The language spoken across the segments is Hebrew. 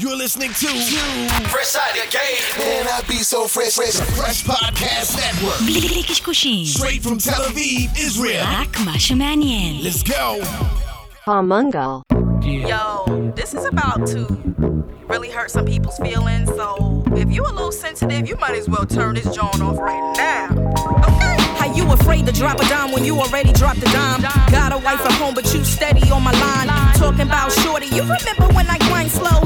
You're listening to Fresh Out of Game. Man, I be so fresh, fresh, fresh podcast network. Straight from Tel Aviv, Israel. Let's go. Homungal. Yo, this is about to really hurt some people's feelings. So if you're a little sensitive, you might as well turn this joint off right now. Okay. Are you afraid to drop a dime when you already dropped a dime? Got a wife at home, but you steady on my line. Talking about shorty, you remember when I grind slow?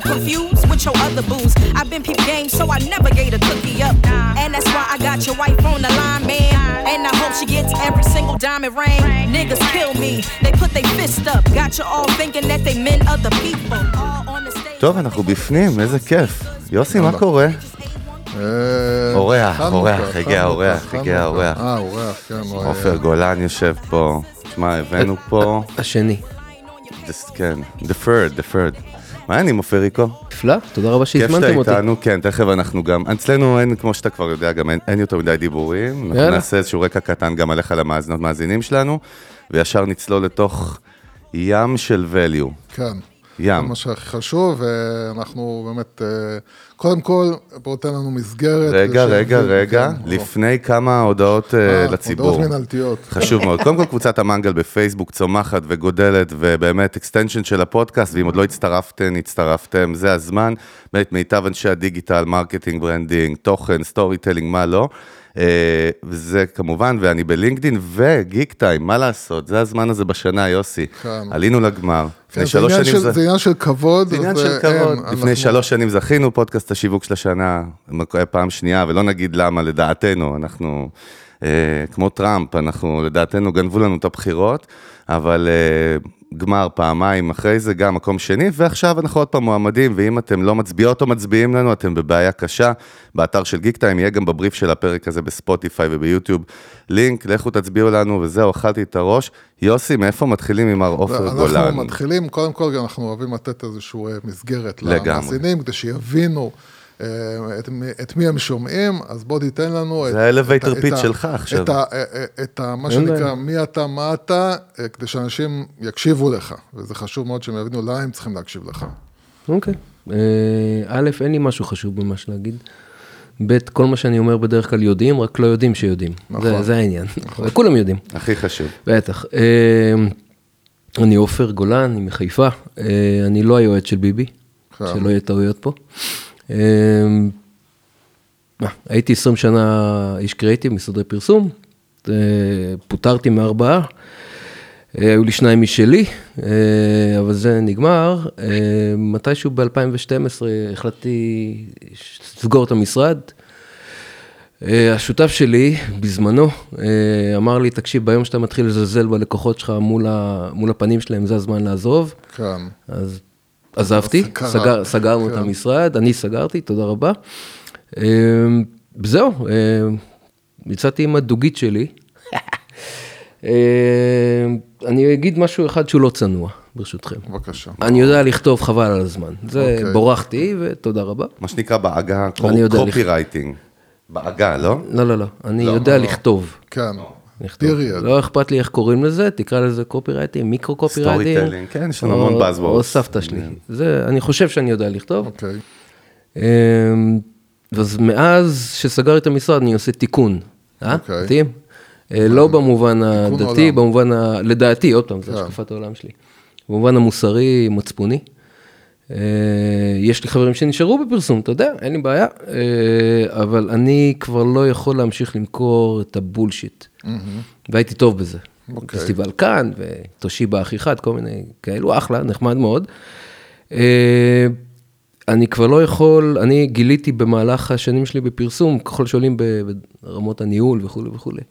confused with your other booze. I've been peep game, so I never gave a cookie up. And that's why I got your wife on the line, man. And I hope she gets every single diamond ring. Niggas kill me, they put their fist up. Got you all thinking that they men other people. All on the stage. טוב, אנחנו בפנים, איזה כיף. יוסי, מה קורה? אה, אורח, חנוכה, אורח, הגיע חנוכה, האורח, הגיע חנוכה. האורח. אה, אורח, כן. הוא היה- עופר גולן יושב פה. שמע, הבאנו פה... השני. this- כן, the third, the third. מה העניינים, עופריקו? נפלא, תודה רבה כיף שאתה שהזמנתם אותי. איתנו, כן, תכף אנחנו גם, אצלנו אין, כמו שאתה כבר יודע, גם אין, אין יותר מדי דיבורים, אנחנו. נעשה איזשהו רקע קטן גם עליך למאזינות מאזינים שלנו, וישר נצלול לתוך ים של value, כן. ים. זה מה שהכי חשוב, ואנחנו באמת, אה, קודם כל, בואו תן לנו מסגרת. רגע, כדי רגע, שיבין, רגע, כן, בוא. לפני כמה הודעות אה, אה, לציבור. הודעות מנהלתיות. חשוב מאוד. קודם כל, קבוצת המנגל בפייסבוק צומחת וגודלת, ובאמת extension של הפודקאסט, ואם עוד לא הצטרפתן, הצטרפתם, זה הזמן. באמת, מיטב אנשי הדיגיטל, marketing, branding, תוכן, storytelling, מה לא. אה, וזה כמובן, ואני בלינקדין וגיקטיים, מה לעשות? זה הזמן הזה בשנה, יוסי. כן. עלינו לגמר. לפני זה שלוש שנים של- זה עניין של כבוד. זה עניין של כבוד. לפני אנחנו- שלוש שנים זכינו, פודקאסט השיווק של השנה, פעם שנייה, ולא נגיד למה, לדעתנו, אנחנו, אה, כמו טראמפ, אנחנו, לדעתנו, גנבו לנו את הבחירות, אבל אה, גמר פעמיים אחרי זה, גם מקום שני, ועכשיו אנחנו עוד פעם מועמדים, ואם אתם לא מצביעות או מצביעים לנו, אתם בבעיה קשה. באתר של גיק טיים, יהיה גם בבריף של הפרק הזה בספוטיפיי וביוטיוב. לינק, לכו תצביעו לנו, וזהו, אכלתי את הראש. יוסי, מאיפה מתחילים עם מר עופר גולן? אנחנו מתחילים, קודם כל אנחנו אוהבים לתת איזושהי מסגרת. למאזינים, כדי שיבינו את, מי- את מי הם שומעים, אז בוא תיתן לנו... זה את- ה-elevator את- pitch את ה- שלך עכשיו. את, ה, אה, אה, את ה, מה שנקרא. מי אתה, מה אתה, אה, כדי שאנשים יקשיבו לך, וזה חשוב מאוד שהם יבינו למה הם צריכים להקשיב לך. אוקיי. אה, א', אין לי משהו חשוב ממש להגיד. ב', כל מה שאני אומר בדרך כלל יודעים, רק לא יודעים שיודעים. נכון. זה- זה העניין. וכולם יודעים. הכי חשוב. בטח. אה, אני עופר גולן, אני מחיפה. אה, אני לא היועץ של ביבי. שלא יהיה טעויות פה. מה, הייתי 20 שנה איש קריאיטיב, משרדי פרסום, אה, פוטרתי מארבעה, אה, היו לי שניים משלי, אה, אבל זה נגמר. מתישהו ב-2012 החלטתי לסגור את המשרד. השותף שלי, בזמנו, אמר לי, תקשיב, ביום שאתה מתחיל לזלזל בלקוחות שלך מול, ה, מול הפנים שלהם, זה הזמן לעזוב. כן. אז עזבתי, קרה. סגר, סגרנו את כן. המשרד, אני סגרתי, תודה רבה. אה, זהו, אה, יצאתי עם הדוגית שלי. אה, אני אגיד משהו אחד שהוא לא צנוע, ברשותכם. בבקשה. אני יודע לכתוב חבל על הזמן. זה אוקיי. בורחתי, ותודה רבה. מה שנקרא בעגה, אני יודע קופי רייטינג. בעגה, לא? לא, לא, לא, אני יודע לכתוב. כן. Period. לא אכפת לי איך קוראים לזה, תקרא לזה copywriting, micro copywriting. Storytelling, כן, יש לנו המון buzzwords. או סבתא שלי. זה, אני חושב שאני יודע לכתוב. אוקיי. אמ, אז מאז שסגר את המשרד אני עושה תיקון. אה? אוקיי. מתאים? אה, לא במובן הדתי. במובן, ה- לדעתי, עוד פעם, זו כן. השקפת העולם שלי. במובן המוסרי, מצפוני. אה, יש לי חברים שנשארו בפרסום, אתה יודע, אין לי בעיה, אה, אבל אני כבר לא יכול להמשיך למכור את הבולשיט. והייתי טוב בזה. אוקיי. פסטיבל כאן, ותושיבה הכי חד, כל מיני כאלו, אחלה, נחמד מאוד. אה, אני כבר לא יכול, אני גיליתי במהלך השנים שלי בפרסום, ככל שעולים ברמות הניהול וכולי וכולי,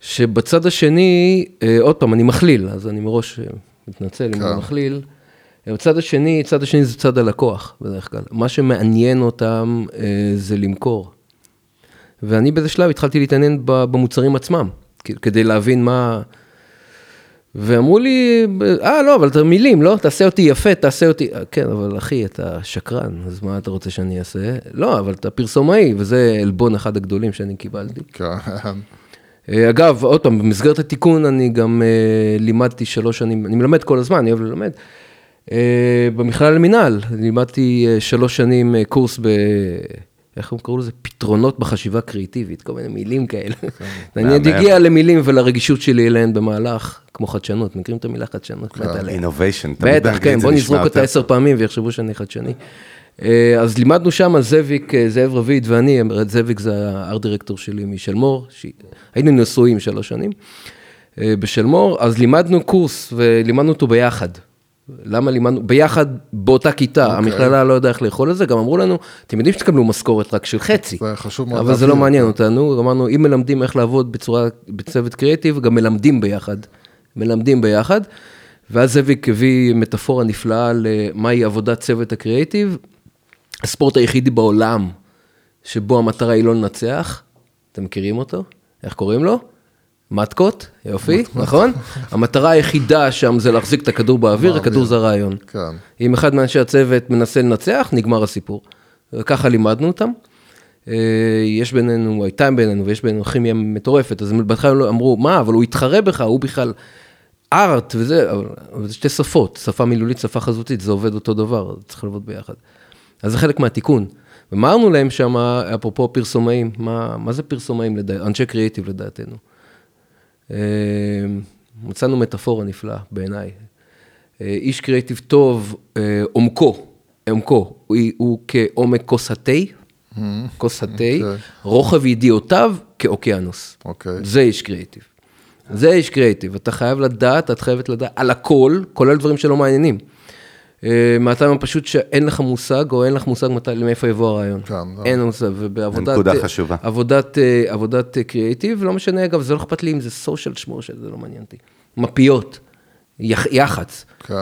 שבצד השני, אה, עוד פעם, אני מכליל, אז אני מראש אה, מתנצל אם כן. אני מכליל. אה, בצד השני, צד השני זה צד הלקוח, בדרך כלל. מה שמעניין אותם זה למכור. ואני באיזה שלב התחלתי להתעניין במוצרים עצמם, כדי להבין מה... ואמרו לי, אה, לא, אבל אתה מילים, לא? תעשה אותי יפה, תעשה אותי... "אה, כן, אבל אחי, אתה שקרן, אז מה אתה רוצה שאני אעשה? לא, אבל אתה פרסומאי, וזה עלבון אחד הגדולים שאני קיבלתי. כן. אה, אגב, עוד פעם, במסגרת התיקון אני גם אה, לימדתי שלוש שנים, אני מלמד כל הזמן, אני אוהב ללמד. אה, במכלל למינהל, לימדתי אה, שלוש שנים אה, קורס ב... איך הם קראו לזה? פתרונות בחשיבה קריאיטיבית, כל מיני מילים כאלה. אני עוד. אגיע למילים ולרגישות שלי אליהן במהלך, כמו חדשנות, מכירים את המילה חדשנות? מת עליה. אינוביישן. בטח, כן, בוא נזרוק אותה עשר פעמים ויחשבו שאני חדשני. אה, אז לימדנו שם, זאביק, אה, זאב רביד ואני, זאביק זה הארט דירקטור שלי משלמור, היינו נשואים שלוש שנים אה, בשלמור, אז לימדנו קורס ולימדנו אותו ביחד. למה לימדנו? ביחד באותה כיתה, אוקיי. המכללה לא יודעה איך לאכול את זה, גם אמרו לנו, אתם יודעים שתקבלו משכורת רק של חצי. זה חשוב מאוד אבל זה לא מעניין. אותנו, אמרנו, אם מלמדים איך לעבוד בצורה, בצוות קריאיטיב, גם מלמדים ביחד. מלמדים ביחד. ואז זאביק הביא מטאפורה נפלאה למהי עבודת צוות הקריאיטיב. הספורט היחידי בעולם שבו המטרה היא לא לנצח, אתם מכירים אותו? איך קוראים לו? מתקות, יופי, נכון? המטרה היחידה שם זה להחזיק את הכדור באוויר, הכדור זה הרעיון. כן. אם אחד מאנשי הצוות מנסה לנצח, נגמר הסיפור. ככה לימדנו אותם. אה, יש בינינו, הייתה בינינו ויש בינינו כימיה מטורפת, אז בהתחלה לא אמרו, מה, אבל הוא יתחרה בך, הוא בכלל ארט וזה, אבל זה שתי שפות, שפה מילולית, שפה חזותית, זה עובד אותו דבר, צריך לעבוד ביחד. אז זה חלק מהתיקון. ואמרנו להם שם, אפרופו פרסומאים, מה, מה זה פרסומאים, לדע... אנשי קריאיטיב לדעתנו. אה, מצאנו מטאפורה נפלאה בעיניי. אה, איש קריאיטיב טוב, אה, עומקו, עומקו, הוא, הוא כעומק כוס התה, כוס התה, אוקיי. רוחב ידיעותיו כאוקיינוס. אוקיי. זה איש קריאיטיב. זה איש קריאיטיב, אתה חייב לדעת, את חייבת לדעת על הכל, כולל דברים שלא מעניינים. אה, מהטעם הפשוט שאין לך מושג, או אין לך מושג מתי, מאיפה יבוא הרעיון. כן, לא. אין מושג, ובעבודת... נקודה אה, חשובה. עבודת, אה, עבודת קריאיטיב, לא משנה, אגב, זה לא אכפת לי אם זה סושיאל שמורשל, זה לא מעניין אותי. מפיות, יח, יח"צ. כן.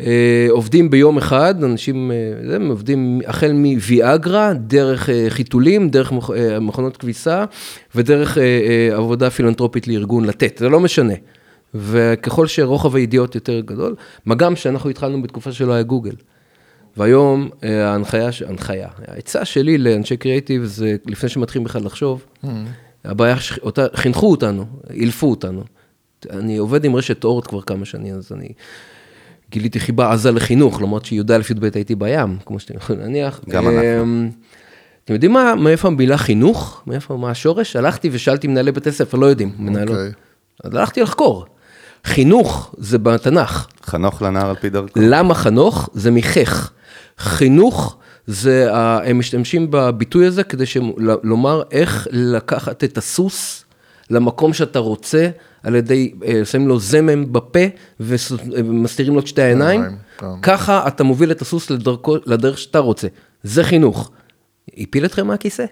אה, עובדים ביום אחד, אנשים, זה, הם עובדים החל מוויאגרה, דרך אה, חיתולים, דרך מכ- מכונות כביסה, ודרך אה, אה, עבודה פילנטרופית לארגון לתת, זה לא משנה. וככל שרוחב הידיעות יותר גדול, מה גם שאנחנו התחלנו בתקופה שלא היה גוגל. והיום אה, ההנחיה, ההנחיה, העצה שלי לאנשי קריאיטיב זה, לפני שמתחילים בכלל לחשוב, הבעיה, ש- אותה, חינכו אותנו, אילפו אותנו. אני עובד עם רשת אורט כבר כמה שנים, אז אני גיליתי חיבה עזה לחינוך, למרות שי"א י"ב הייתי בים, כמו שאתם יכולים להניח. גם אנחנו. אמ, אתם יודעים מה, מאיפה המילה חינוך? מאיפה, מה השורש? הלכתי ושאלתי מנהלי בתי ספר, לא יודעים, מנהלות. אוקיי. אז הלכתי לחקור. חינוך זה בתנ"ך. חנוך לנער על פי דרכו. למה חנוך? זה מחך. חינוך זה, הם משתמשים בביטוי הזה כדי שהם- לומר איך לקחת את הסוס למקום שאתה רוצה, על ידי, אה, שמים לו זמם בפה ומסתירים לו את שתי העיניים. העיניים, כן. ככה אתה מוביל את הסוס לדרכו, לדרך שאתה רוצה. זה חינוך. הפיל אתכם מהכיסא?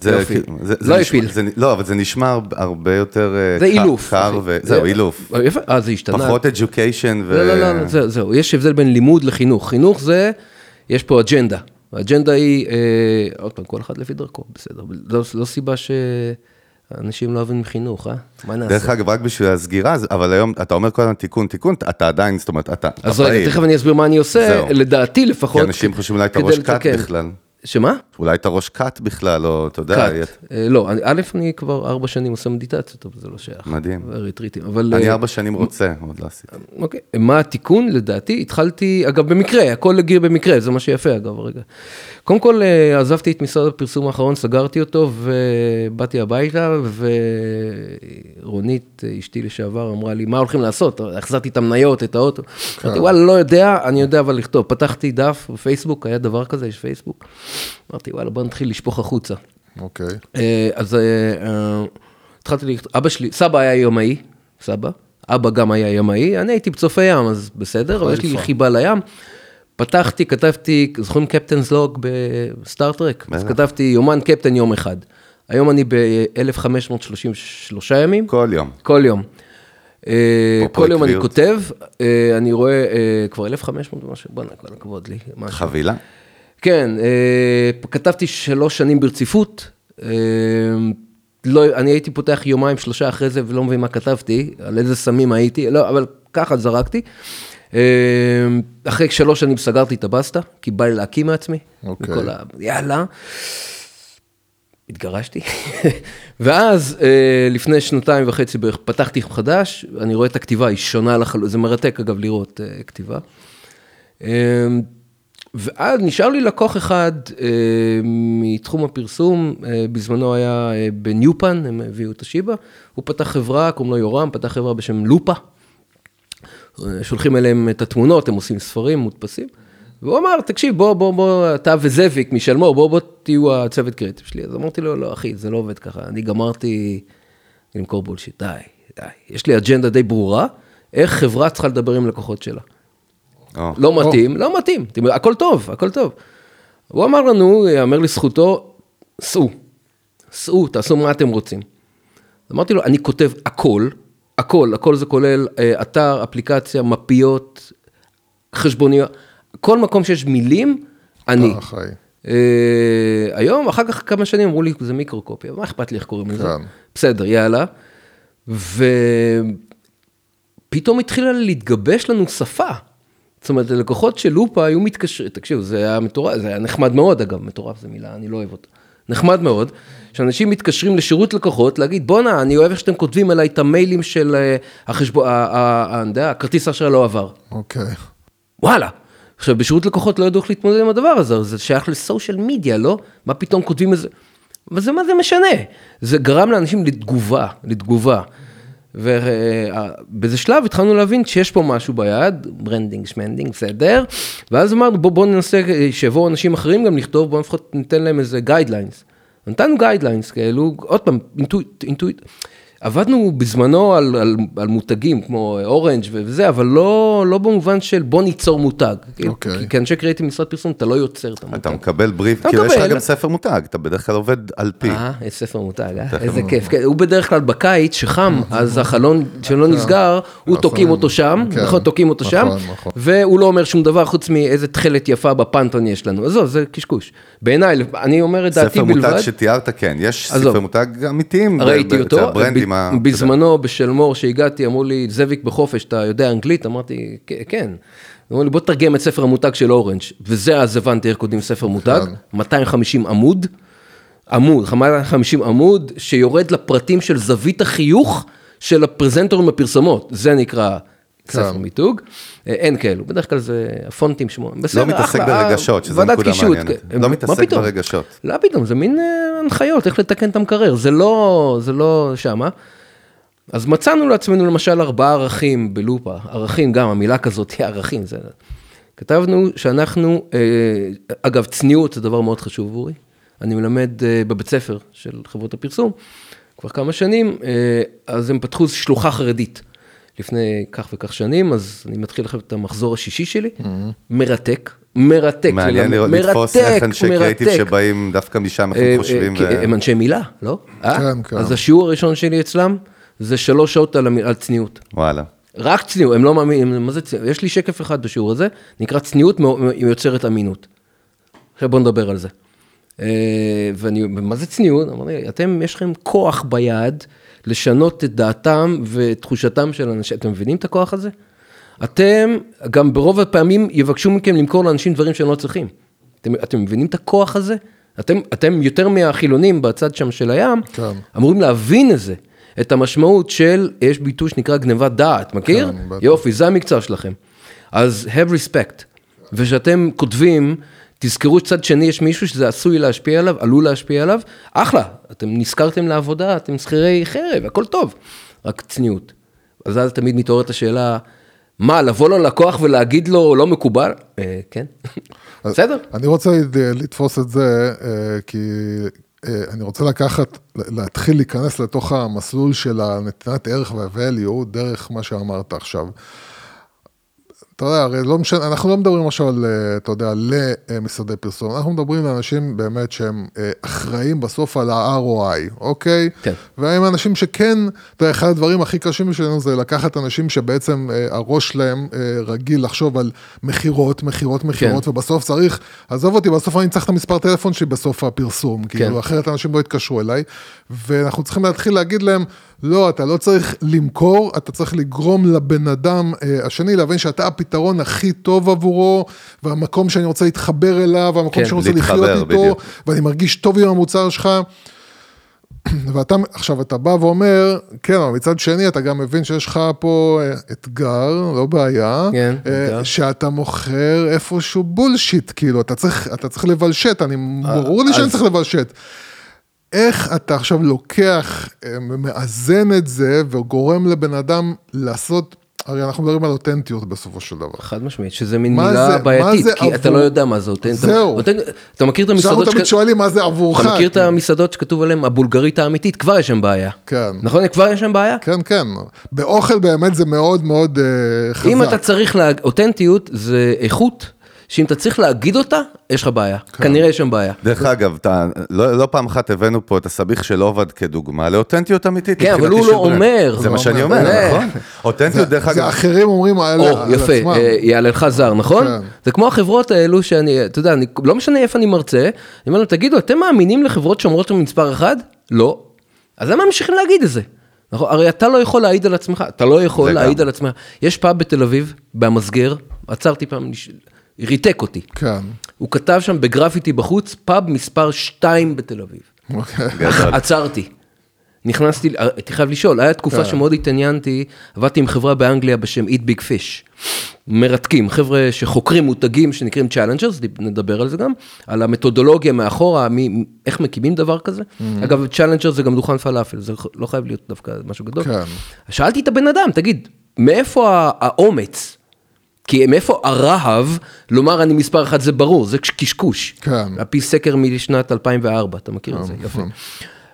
זה יופי. לא נשמע- הפיל. זה- לא, אבל זה נשמע הרבה- יותר אה, זה אילוף. קר. זהו, זה- אילוף. אה, זה השתנה. פחות education ו... לא, לא, לא, זה, זהו, יש הבדל בין לימוד לחינוך. חינוך זה, יש פה אג'נדה. האג'נדה היא, אה, עוד פעם, כל אחד לפי דרכו, בסדר. לא, לא סיבה שאנשים לא אוהבים חינוך, אה? מה נעשה? דרך אגב, רק בשביל הסגירה, אבל היום אתה אומר כל הזמן תיקון, תיקון, אתה עדיין, זאת אומרת, אתה אז. רגע, תכף אני אסביר מה אני עושה. לדעתי כי לפחות. אנשים חושבים אולי אתה כדי ראש קאט. בכלל. שמה? אולי אתה ראש קאט בכלל, או אתה יודע, קאט. אה, לא, אני- א', אני כבר ארבע שנים עושה מדיטציות, אבל זה לא שייך. מדהים. ריטריטים, אבל... אני אה, ארבע שנים רוצה, עוד לא עשיתי. אוקיי, מה התיקון? לדעתי, התחלתי, אגב, במקרה, הכל הגיע במקרה, זה מה שיפה, אגב, רגע. קודם כל, אה, עזבתי את משרד הפרסום האחרון, סגרתי אותו, ובאתי הביתה, ורונית, אשתי לשעבר, אמרה לי, מה הולכים לעשות? החזרתי את המניות, את האוטו. אמרתי, וואלה, לא יודע, אני יודע אבל לכתוב. פתחתי דף בפייסבוק, היה דבר כזה, יש פייסבוק. אמרתי, וואלה, בוא נתחיל לשפוך החוצה. אוקיי. אה, אז אה, אה, התחלתי לכתוב, אבא שלי, סבא היה ימאי, סבא, אבא גם היה ימאי, אני הייתי בצופי ים, אז בסדר, אבל יש לי. חיבה לים. פתחתי, כתבתי, זוכרים קפטנס לוג בסטארט-טרק? אז. כתבתי יומן קפטן יום אחד. היום אני ב-1533 ימים. כל יום. כל יום. כל יום אני. כותב, אני רואה אה, כבר 1,500 ומשהו, בוא'נה, כל הכבוד לי. חבילה. כן, אה, כתבתי שלוש שנים ברציפות. אה, לא, אני הייתי פותח יומיים, שלושה אחרי זה ולא מבין מה כתבתי, על איזה סמים הייתי, לא, אבל ככה זרקתי. אה, אחרי שלוש שנים סגרתי את הבסטה, כי בא לי להקים מעצמי. אוקיי. וכל ה... יאללה. התגרשתי, ואז לפני שנתיים וחצי בערך פתחתי חדש, אני רואה את הכתיבה, היא שונה לחלוטין, זה מרתק אגב לראות כתיבה. ואז נשאר לי לקוח אחד אה, מתחום הפרסום, אה, בזמנו היה אה, בניופן, הם הביאו את השיבא, הוא פתח חברה, קוראים לו יורם, פתח חברה בשם לופה. אה, שולחים אליהם את התמונות, הם עושים ספרים מודפסים. והוא אמר, תקשיב, בוא, בוא, בוא, אתה וזאביק משלמור, בוא, בוא תהיו הצוות קריאיטיב שלי. אז אמרתי לו, לא, אחי, זה לא עובד ככה, אני גמרתי למכור בולשיט, די, די. יש לי אג'נדה די ברורה, איך חברה צריכה לדבר עם לקוחות שלה. או. לא מתאים, לא מתאים, הכל טוב, הכל טוב. הוא אמר לנו, יאמר לזכותו, סעו, סעו, תעשו מה אתם רוצים. אמרתי לו, אני כותב הכל, הכל, הכל זה כולל אה, אתר, אפליקציה, מפיות, חשבוניות, כל מקום שיש מילים, אני. אה, היום, אחר כך כמה שנים אמרו לי, זה מיקרוקופיה, מה אכפת לי איך קוראים לזה? כן. בסדר, יאללה. ופתאום התחילה להתגבש לנו שפה. זאת אומרת, לקוחות של לופה היו מתקשרים, תקשיבו, זה היה מטורף, זה היה נחמד מאוד אגב, מטורף זו מילה, אני לא אוהב אותה. נחמד מאוד, שאנשים מתקשרים לשירות לקוחות, להגיד, בואנה, אני אוהב איך שאתם כותבים אליי את המיילים של אה, החשבון, אני יודע, הכרטיס האשראי לא עבר. אוקיי. וואלה. עכשיו, בשירות לקוחות לא ידעו איך להתמודד עם הדבר הזה, זה שייך לסושיאל מדיה, לא? מה פתאום כותבים איזה... אבל זה מה זה משנה? זה גרם לאנשים לתגובה, לתגובה. ובאיזה שלב התחלנו להבין שיש פה משהו ביד, branding, שמנדינג, בסדר, ואז אמרנו בוא, בוא ננסה שיבואו אנשים אחרים גם לכתוב, בוא לפחות ניתן להם איזה guidelines. נתנו guidelines כאלו, עוד פעם, אינטואיטי, אינטואיטי. עבדנו בזמנו על, על, על מותגים כמו אורנג' וזה, אבל לא, לא במובן של בוא ניצור מותג. אוקיי. כי כאנשי קריאיטיב משרד פרסום אתה לא יוצר את המותג. אתה מקבל בריף, אתה כאילו יש לך מקבל. גם ספר מותג, אתה בדרך כלל עובד על פי. אה, יש ספר מותג, אה? איזה כיף. כן, הוא בדרך כלל בקיץ, שחם, אז החלון שלא נסגר, הוא נכון. תוקעים אותו שם, כן. נכון, תוקעים אותו שם, נכון, נכון. והוא לא אומר שום דבר חוץ מאיזה תכלת יפה בפנטון יש לנו. עזוב, זה קשקוש. בעיניי, אני אומר את דעתי ספר מותג בלבד. שתיארת, כן, יש. ספר מותג אמיתיים. ראיתי אותו, הברנדים, ה- בזמנו בשלמור שהגעתי, אמרו לי, זאביק בחופש, אתה יודע אנגלית? אמרתי, "כן, כן. אמרו לי, בוא תרגם את ספר המותג של אורנג', וזה אז הבנתי איך כותבים ספר מותג, כן. 250 עמוד, עמוד, 250 עמוד, שיורד לפרטים של זווית החיוך של הפרזנטורים בפרסומות, זה נקרא ספר מיתוג, אה, אין כאלו, בדרך כלל זה הפונטים שמו, בסדר, לא מתעסק ברגשות, ועדת נקודה מעניינת. כן. לא מתעסק? ברגשות. לא פתאום, זה מין אה, הנחיות, איך לתקן את המקרר, זה לא, זה לא שמה. אז מצאנו לעצמנו למשל ארבעה ערכים בלופה, ערכים גם, המילה כזאת היא ערכים, זה... כתבנו שאנחנו, אה, אגב, צניעות זה דבר מאוד חשוב עבורי. אני מלמד בבית ספר של חברות הפרסום כבר כמה שנים, אז הם פתחו שלוחה חרדית לפני כך וכך שנים, אז אני מתחיל לכם את המחזור השישי שלי, מרתק, מרתק. מעניין לראות, לתפוס איך אנשי קריאיטיב מרתק. שבאים דווקא משם, איך אה, הם חושבים. אה, ו- הם אנשי מילה, לא? אה? כן, כן. אז השיעור הראשון שלי אצלם זה שלוש שעות על צניעות. וואלה. רק צניעות, הם לא מאמינים, מה זה צניעות? יש לי שקף אחד בשיעור הזה, נקרא צניעות יוצרת אמינות. עכשיו בואו נדבר על זה. אה, ואני, מה זה צניעות? אמרתי, אתם, יש לכם כוח ביד לשנות את דעתם ותחושתם של אנשים, אתם מבינים את הכוח הזה? אתם, גם ברוב הפעמים יבקשו מכם למכור לאנשים דברים שהם לא צריכים. אתם, אתם מבינים את הכוח הזה? אתם, אתם יותר מהחילונים בצד שם של הים, כן. אמורים להבין את זה, את המשמעות של, יש ביטוי שנקרא גנבת דעת, מכיר? כן. יופי, זה המקצוע שלכם. אז have respect, וכשאתם כותבים, תזכרו שצד שני יש מישהו שזה עשוי להשפיע עליו, עלול להשפיע עליו, אחלה, אתם נזכרתם לעבודה, אתם שכירי חרב, הכל טוב, רק צניעות. אז אז תמיד מתעוררת השאלה, מה, לבוא ללקוח ולהגיד לו לא מקובל? אה, כן, בסדר. אני רוצה לתפוס את זה, אה, כי אה, אני רוצה לקחת, להתחיל להיכנס לתוך המסלול של הנתינת ערך וה-value, דרך מה שאמרת עכשיו. אתה יודע, הרי לא משנה, אנחנו לא מדברים עכשיו על, אה, אתה יודע, למשרדי פרסום, אנחנו מדברים על אנשים באמת שהם אה, אחראים בסוף על ה-ROI, אוקיי? כן. והם אנשים שכן, אתה יודע, אחד הדברים הכי קשים בשבילנו זה לקחת אנשים שבעצם אה, הראש שלהם רגיל לחשוב על מכירות, מכירות, מכירות, כן. ובסוף צריך, עזוב אותי, בסוף אני צריך את המספר טלפון שלי בסוף הפרסום, כן. כאילו, אחרת אנשים לא יתקשרו אליי, ואנחנו צריכים להתחיל להגיד להם, לא, אתה לא צריך למכור, אתה צריך לגרום לבן אדם אה, השני להבין שאתה הפתרון הכי טוב עבורו, והמקום שאני רוצה להתחבר אליו, והמקום כן, שאני רוצה להתחבר, לחיות איתו, בדיוק. ואני מרגיש טוב עם המוצר שלך. ואתה, עכשיו, אתה בא ואומר, כן, אבל מצד שני, אתה גם מבין שיש לך פה אה, אתגר, לא בעיה, כן, אה. שאתה מוכר איפשהו בולשיט, כאילו, אתה צריך, אתה צריך לבלשט, אני, ברור לי שאני אה, אז- צריך לבלשט. איך אתה עכשיו לוקח, אה, מאזן את זה, וגורם לבן אדם לעשות, הרי אנחנו מדברים על אותנטיות בסופו של דבר. חד משמעית, שזה מין מילה זה- בעייתית, כי אתה עבור- לא יודע מה זה אותנטי. זהו. אותנטי- אתה מכיר את המסעדות תמיד שכ- שואלים מה זה עבורך. אתה מכיר את כאילו. המסעדות שכתוב עליהן הבולגרית האמיתית? כבר יש שם בעיה. כן. נכון? כבר יש שם בעיה? כן, כן. באוכל באמת זה מאוד מאוד אה, חזק. אם אתה צריך, לה... אותנטיות זה איכות, שאם אתה צריך להגיד אותה, יש לך בעיה. כן. כנראה יש שם בעיה. דרך אגב, אתה, לא, לא פעם אחת הבאנו פה את הסביך של עובד כדוגמה לאותנטיות אמיתית. כן, אבל הוא לא ברנד. אומר. זה לא מה שאני אומר. אומר. נכון? אותנטיות, דרך זה אגב, אחרים אומרים על, או, על יפה, עצמם. אה, יעלה לך זר, נכון? כן. זה כמו החברות האלו שאני, אתה יודע, אני, לא משנה איפה אני מרצה, אני אומר להם, תגידו, אתם מאמינים לחברות שאומרות שם מספר אחד? לא. אז למה ממשיכים להגיד את זה? נכון? הרי אתה לא יכול להעיד על עצמך, אתה לא יכול זה להעיד גם. על עצמך. יש פאב בתל אביב, במסגר, עצרתי פעם, ריתק אותי. כן. הוא כתב שם בגרפיטי בחוץ, פאב מספר 2 בתל אביב. אוקיי. עצרתי. נכנסתי, הייתי חייב לשאול, היה תקופה כן. שמאוד התעניינתי, עבדתי עם חברה באנגליה בשם Eat Big Fish. מרתקים, חבר'ה שחוקרים מותגים שנקראים Challengers, נדבר על זה גם, על המתודולוגיה מאחורה, מי, איך מקימים דבר כזה. אגב, Challengers זה גם דוכן פלאפל, זה לא חייב להיות דווקא משהו גדול. כן. שאלתי את הבן אדם, תגיד, מאיפה האומץ? כי מאיפה הרהב לומר אני מספר אחת זה ברור, זה קשקוש. כן. על פי סקר משנת 2004, אתה מכיר את זה, יפה.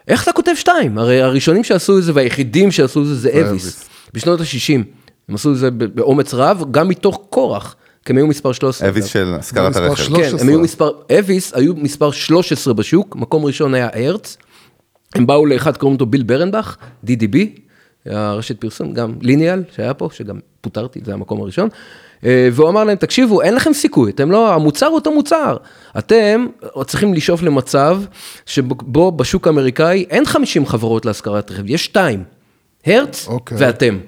איך אתה כותב שתיים? הרי הראשונים שעשו את זה והיחידים שעשו את זה זה אביס. בשנות ה-60. הם עשו את זה באומץ רב, גם מתוך כורח, כי הם היו מספר 13. אביס. של השכרת הרכב. כן, 13. הם היו מספר, אביס היו מספר 13 בשוק, מקום ראשון היה הרץ. הם באו לאחד, קוראים לו ביל ברנבך, DDB, הרשת פרסום, גם ליניאל שהיה פה, שגם פוטרתי, זה המקום הראשון. אה, והוא אמר להם, תקשיבו, אין לכם סיכוי, אתם לא, המוצר הוא אותו מוצר. אתם צריכים לשאוף למצב שבו בשוק האמריקאי אין 50 חברות להשכרת רכב, יש שתיים, הרץ אוקיי. ואתם.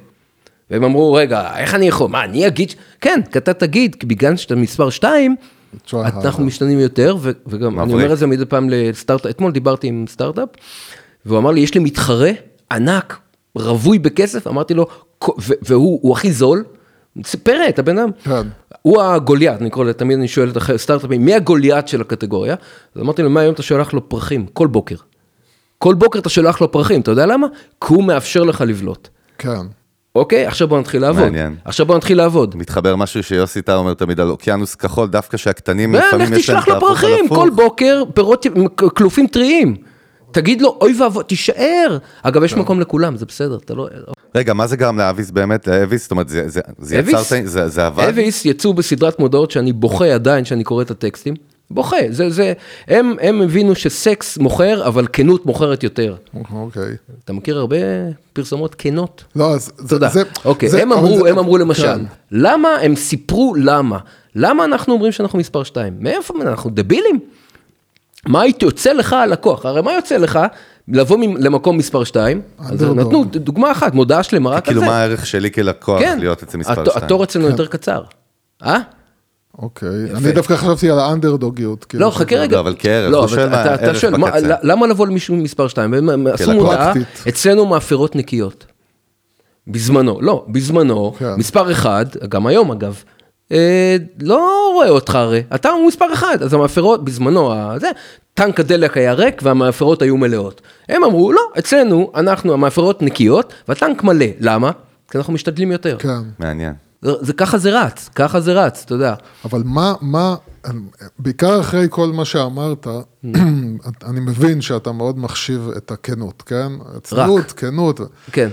והם אמרו, רגע, איך אני יכול, מה, אני אגיד, ש-" כן, כי אתה תגיד, כי בגלל שאתה מספר 2, try אנחנו. משתנים יותר, ו- וגם אני. אומר את זה מדי פעם לסטארט-אפ, אתמול דיברתי עם סטארט-אפ, והוא אמר לי, יש לי מתחרה ענק, רווי בכסף, אמרתי לו, "כ- ו- והוא הוא הכי זול, פירט, הבן אדם. כן. הוא הגוליית, אני קורא לזה, תמיד אני שואל את הסטארט-אפים, מי הגוליית של הקטגוריה? אז אמרתי לו, מהיום אתה שולח לו פרחים, כל בוקר. כל בוקר אתה שולח לו פרחים, אתה יודע למה? כי הוא מאפשר לך לבלוט. כן. אוקיי, עכשיו בוא נתחיל לעבוד. מעניין. עכשיו בוא נתחיל לעבוד. מתחבר משהו שיוסי טל אומר תמיד על אוקיינוס כחול, דווקא שהקטנים ולך לפעמים יש להם תשלח לו את ההפוך על פרחים, הפוך. כל בוקר פירות קלופים טריים. תגיד לו, אוי ואבוי, תישאר. אגב, יש מקום לכולם, זה בסדר, אתה לא... רגע, מה זה גרם לאביס באמת, לאביס? זאת אומרת, זה- זה- זה? יצר, את ה- זה זה עבד? אביס יצאו בסדרת מודעות שאני בוכה עדיין כשאני קורא את הטקסטים. בוכה, זה, זה, הם, הם הבינו שסקס מוכר, אבל כנות מוכרת יותר. אוקיי. אתה מכיר הרבה פרסומות כנות? לא, אז זה... תודה. זה- אוקיי, זה- הם אמרו, זה- הם אמרו למשל, כן. למה, הם סיפרו למה. למה אנחנו אומרים שאנחנו מספר 2? מאיפה, אנחנו דבילים? מה היית יוצא לך הלקוח? הרי מה יוצא לך? לבוא למקום מספר 2, אז. נתנו דוגמה אחת, מודעה שלמה רק על כאילו, זה. מה הערך שלי כלקוח כן, להיות אצל מספר הת- 2? התור אצלנו יותר קצר. אה? אוקיי. אני דווקא חשבתי על האנדרדוגיות. כאילו, לא, חכה שזה- רגע. לא, אבל כערך, לא, הוא אבל שואל מה אתה- הערך שואל, מה- בקצה. למה לבוא למישהו מספר 2? הם עשו. מודעה. אצלנו מאפרות נקיות. בזמנו, לא, בזמנו, כן. מספר 1, גם היום אגב, לא רואה אותך הרי, אתה מספר 1, אז המאפרות, בזמנו, זה, טנק הדלק היה ריק והמאפרות היו מלאות. הם אמרו, לא, אצלנו, אנחנו, המאפרות נקיות והטנק מלא. למה? כי אנחנו משתדלים יותר. כן. מעניין. זה, זה ככה זה רץ, ככה זה רץ, אתה יודע. אבל מה, מה, בעיקר אחרי כל מה שאמרת, אני מבין שאתה מאוד מחשיב את הכנות, כן? הצניעות, כנות. כן.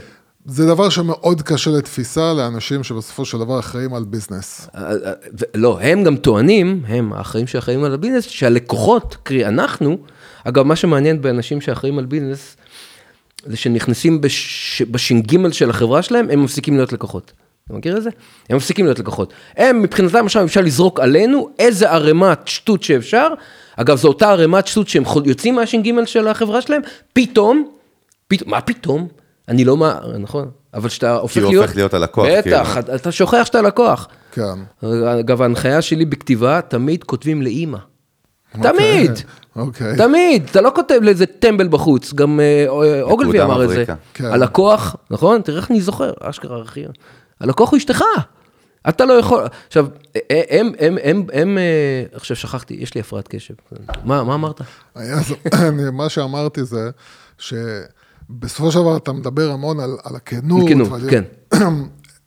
זה דבר שמאוד קשה לתפיסה לאנשים שבסופו של דבר אחראים על business. ו- לא, הם גם טוענים, הם האחראים שאחראים על ה business, שהלקוחות, קרי אנחנו, אגב, מה שמעניין באנשים שאחראים על business, זה שנכנסים בש... בש"ג של החברה שלהם, הם מפסיקים להיות לקוחות. אתה מכיר את זה? הם מפסיקים להיות לקוחות. הם, מבחינתם עכשיו אפשר לזרוק עלינו איזה ערימת שטות שאפשר. אגב, זו אותה ערימת שטות שהם יוצאים מהש"ג של החברה שלהם, פתאום, פתאום, מה פתאום? אני לא מה, נכון, אבל שאתה הופך הוא להיות... הופך להיות הלקוח, בטח, כאילו. אתה שוכח שאתה לקוח. כן. אגב, ההנחיה שלי בכתיבה, תמיד כותבים לאימא. תמיד. אוקיי. תמיד, אתה לא כותב לאיזה טמבל בחוץ, גם אה, אה, אוגלבי אמר את זה. כן. הלקוח, נכון? תראה איך אני זוכר, אשכרה אחי. הלקוח הוא אשתך. אתה לא יכול, עכשיו, אה, הם, הם, הם, הם, עכשיו שכחתי, יש לי הפרעת קשב. מה, מה אמרת? מה שאמרתי זה שבסופו של דבר אתה מדבר המון על, על הכנות. בכנות, ועל- כן.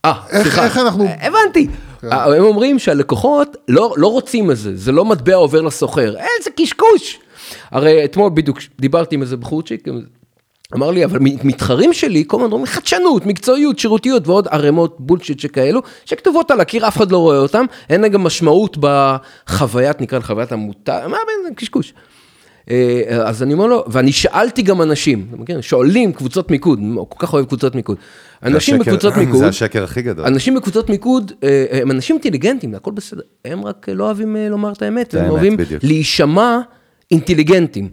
אה, סליחה. איך אנחנו- אה, הבנתי. אה, הם אומרים שהלקוחות לא, לא רוצים את זה, זה לא מטבע עובר לסוחר, איזה קשקוש. הרי אתמול בדיוק דיברתי עם איזה בחורצ'יק, אמר לי, אבל מתחרים שלי, כל הזמן אומרים חדשנות, מקצועיות, שירותיות ועוד ערימות בולשיט שכאלו, שכתובות על הקיר, אף אחד לא רואה אותם, אין להם גם משמעות בחוויית, נקרא לחוויית המותג, מה בין זה קשקוש. אה, אז אני אומר לו, ואני שאלתי גם אנשים, אתה מכיר? שואלים קבוצות מיקוד, כל כך אוהב קבוצות מיקוד. אנשים השקר- בקבוצות מיקוד, זה השקר הכי גדול. אנשים בקבוצות מיקוד, אה, הם אנשים אינטליגנטים, הכל בסדר, הם רק לא אוהבים אה, לומר את האמת, הם אוהבים. להישמע אינטליגנטים.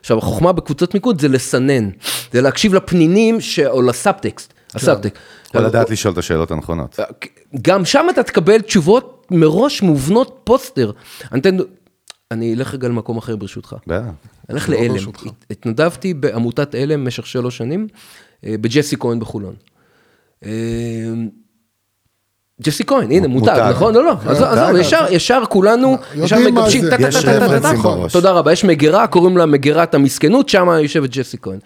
עכשיו, החוכמה בקבוצות מיקוד זה לסנן, זה להקשיב לפנינים ש- או ל subtext, ה subtext. או לדעת לשאול את השאלות הנכונות. גם שם אתה תקבל תשובות מראש מובנות poster. אני אתן, אני אלך רגע למקום אחר ברשותך. בטח. אלך לא לעלם. הת- התנדבתי בעמותת עלם במשך שלוש שנים, אה, בג'סי כהן בחולון. אה, ג'סי כהן, הנה, מותג. נכון? לא, לא, עזוב, עזוב. ישר, ישר כולנו, ישר מגבשים. תודה רבה, יש מגירה, קוראים לה מגירת המסכנות, שם יושבת ג'סי כהן.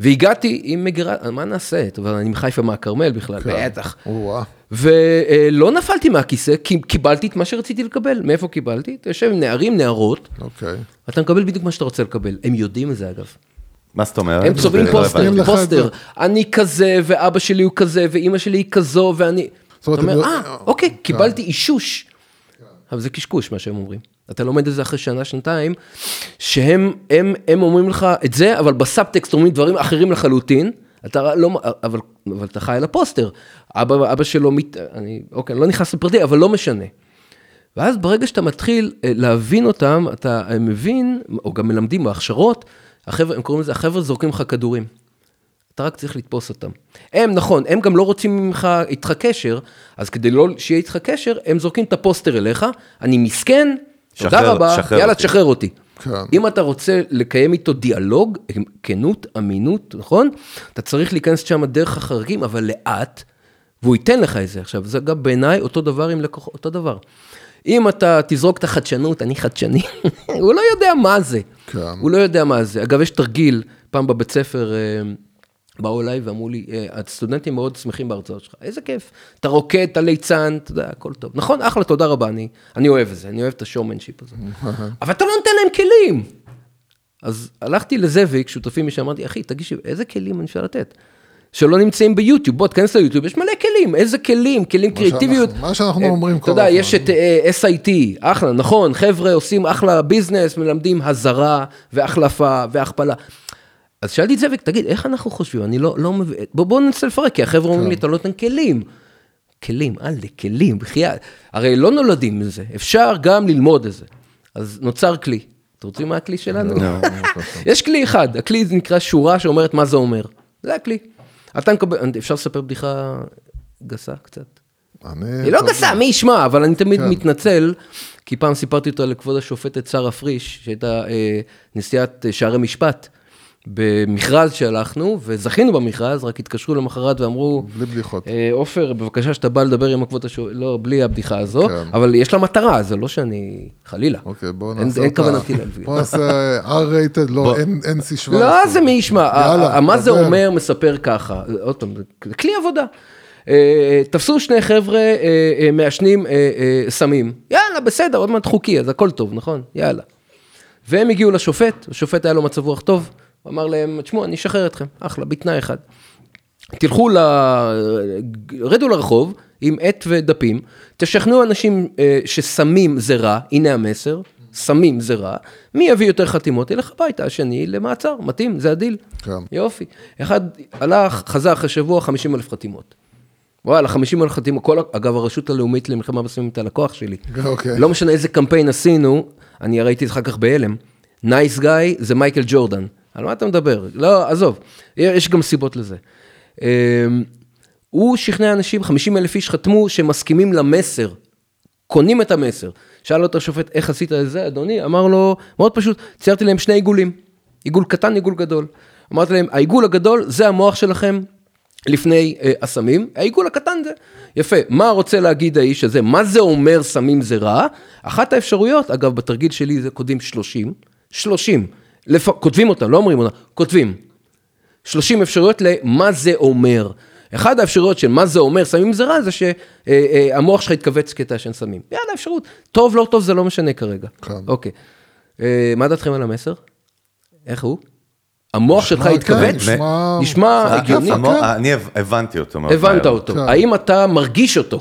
והגעתי עם מגירה, מה נעשה? אני מחיפה מהכרמל בכלל, בטח. ולא נפלתי מהכיסא, כי קיבלתי את מה שרציתי לקבל. מאיפה קיבלתי? אתה יושב עם נערים, נערות, אוקיי. אתה מקבל בדיוק מה שאתה רוצה לקבל. הם יודעים את זה אגב. מה זאת אומרת? הם צובעים לא poster, poster. אני כזה, ואבא שלי הוא כזה, ואימא שלי היא כזו, ואני... אתה אומרת, אומר, הם לא- אה, אוקיי, קיבלתי אישוש. אבל זה קשקוש מה שהם אומרים. אתה לומד את זה אחרי שנה, שנתיים, שהם הם, הם אומרים לך את זה, אבל בסאבטקסט אומרים דברים אחרים לחלוטין. אתה לא, אבל, אבל אתה חי על ה poster. אבא, אבא שלו, מת, אני, אוקיי, אני לא נכנס לפרטי, אבל לא משנה. ואז ברגע שאתה מתחיל אה, להבין אותם, אתה אה, מבין, או גם מלמדים בהכשרות, החבר'ה, הם קוראים לזה, החבר'ה זורקים לך כדורים. אתה רק צריך לתפוס אותם. הם, נכון, הם גם לא רוצים ממך, איתך קשר, אז כדי לא שיהיה איתך קשר, הם זורקים את הפוסטר אליך, אני מסכן, תודה שחרר- רבה, שחרר יאללה, אותי." תשחרר אותי. כן. אם אתה רוצה לקיים איתו דיאלוג, כנות, אמינות, נכון? אתה צריך להיכנס שם דרך החריגים, אבל לאט, והוא ייתן לך את זה. עכשיו, זה גם בעיניי אותו דבר עם לקוחות, אותו דבר. אם אתה תזרוק את החדשנות, אני חדשני, הוא לא יודע מה זה. כן. הוא לא יודע מה זה. אגב, יש תרגיל, פעם בבית ספר, אה, באו אליי ואמרו לי, אה, הסטודנטים מאוד שמחים בהרצאות שלך, איזה כיף. אתה רוקד, אתה ליצן, אתה יודע, הכל טוב. נכון, אחלה, תודה רבה, אני, אני אוהב את זה, אני אוהב את השואומנשיפ הזה. אבל אתה לא נותן להם כלים. אז הלכתי לזאביק, שותפים משם, אמרתי, אחי, תגישי, איזה כלים אני אפשר לתת? שלא נמצאים ביוטיוב, בוא, תכנס ליוטיוב, יש מלא כלים, איזה כלים, כלים קריאטיביות. שאנחנו- מה שאנחנו אה, אומרים אתה כל יודע, הזמן. יש את אה, SIT, אחלה, נכון, חבר'ה עושים אחלה ביזנס, מלמדים הזרה והחלפה והכפלה. אז שאלתי את זאביק, תגיד, איך אנחנו חושבים? אני לא, לא מבין, בוא, בוא ננסה לפרק, כי החבר'ה אומרים לי, אתה לא נותן כלים. כלים, אלה, כלים, בחייאת. הרי לא נולדים מזה, אפשר גם ללמוד את זה. אז נוצר כלי. אתם רוצים מה הכלי שלנו? יש כלי אחד, הכלי זה נקרא שורה שאומרת מה זה אומר. זה הכלי. אתה מקבל, אפשר לספר בדיחה גסה קצת? היא לא גסה, מי ישמע, אבל אני תמיד כן. מתנצל, כי פעם סיפרתי אותה לכבוד השופטת שרה פריש, שהייתה אה, נשיאת אה, שערי משפט, במכרז שהלכנו, וזכינו במכרז, רק התקשרו למחרת ואמרו, בלי בדיחות. אה, עופר, בבקשה שאתה בא לדבר עם הכבוד השופטת, לא, בלי הבדיחה הזו, כן. אבל יש לה מטרה, זה לא שאני, חלילה. אוקיי, בואו אין- נעשה אין אותה. כוונתי להביא. בואו נעשה R-rated, לא, אין NC17. לא, זה מי ישמע, יאללה, מה זה. אומר מספר ככה, עוד פעם, זה כלי עבודה. אה, תפסו שני חבר'ה אה, אה, מעשנים אה, אה, סמים, יאללה, בסדר, עוד מעט חוקי, אז הכל טוב, נכון? יאללה. והם הגיעו לשופט, השופט היה לו מצב רוח טוב, הוא אמר להם, תשמעו, אני אשחרר אתכם, אחלה, בתנאי אחד. תלכו ל... רדו לרחוב עם עט ודפים, תשכנעו אנשים אה, שסמים זה רע, הנה המסר, סמים זה רע, מי יביא יותר חתימות? ילך הביתה, השני למעצר, מתאים, זה הדיל. כן. יופי. אחד הלך, חזר אחרי שבוע, 50 אלף חתימות. וואלה, 50 אלף חתימות, כל, אגב, הרשות הלאומית למלחמה בסמים הייתה לקוח שלי. אוקיי. לא משנה איזה קמפיין עשינו, אני ראיתי אחר כך בהלם. nice guy זה מייקל ג'ורדן. על מה אתה מדבר? לא, עזוב, יש גם סיבות לזה. אמ, הוא שכנע אנשים, 50 אלף איש חתמו שמסכימים למסר. קונים את המסר. שאל אותו השופט, איך עשית את זה, אדוני? אמר לו, מאוד פשוט, ציירתי להם שני עיגולים. עיגול קטן, עיגול גדול. אמרתי להם, העיגול הגדול זה המוח שלכם לפני אה, הסמים, העיגול הקטן זה. יפה, מה רוצה להגיד האיש הזה? מה זה אומר סמים זה רע? אחת האפשרויות, אגב, בתרגיל שלי זה כותבים 30, 30, לפ... כותבים אותם, לא אומרים אותם, כותבים. 30 אפשרויות למה זה אומר. אחד האפשרויות של מה זה אומר סמים זה רע, זה שהמוח שלך יתכווץ כי אתה ישן סמים. יאללה, אפשרות. טוב, לא טוב, זה לא משנה כרגע. כן. אוקיי. אה, מה דעתכם על המסר? איך הוא? המוח שלך כן, יתכווץ? נשמע- נשמע הגיוני? אני הב- הבנתי אותו. הבנת. אותו. כן. האם אתה מרגיש אותו?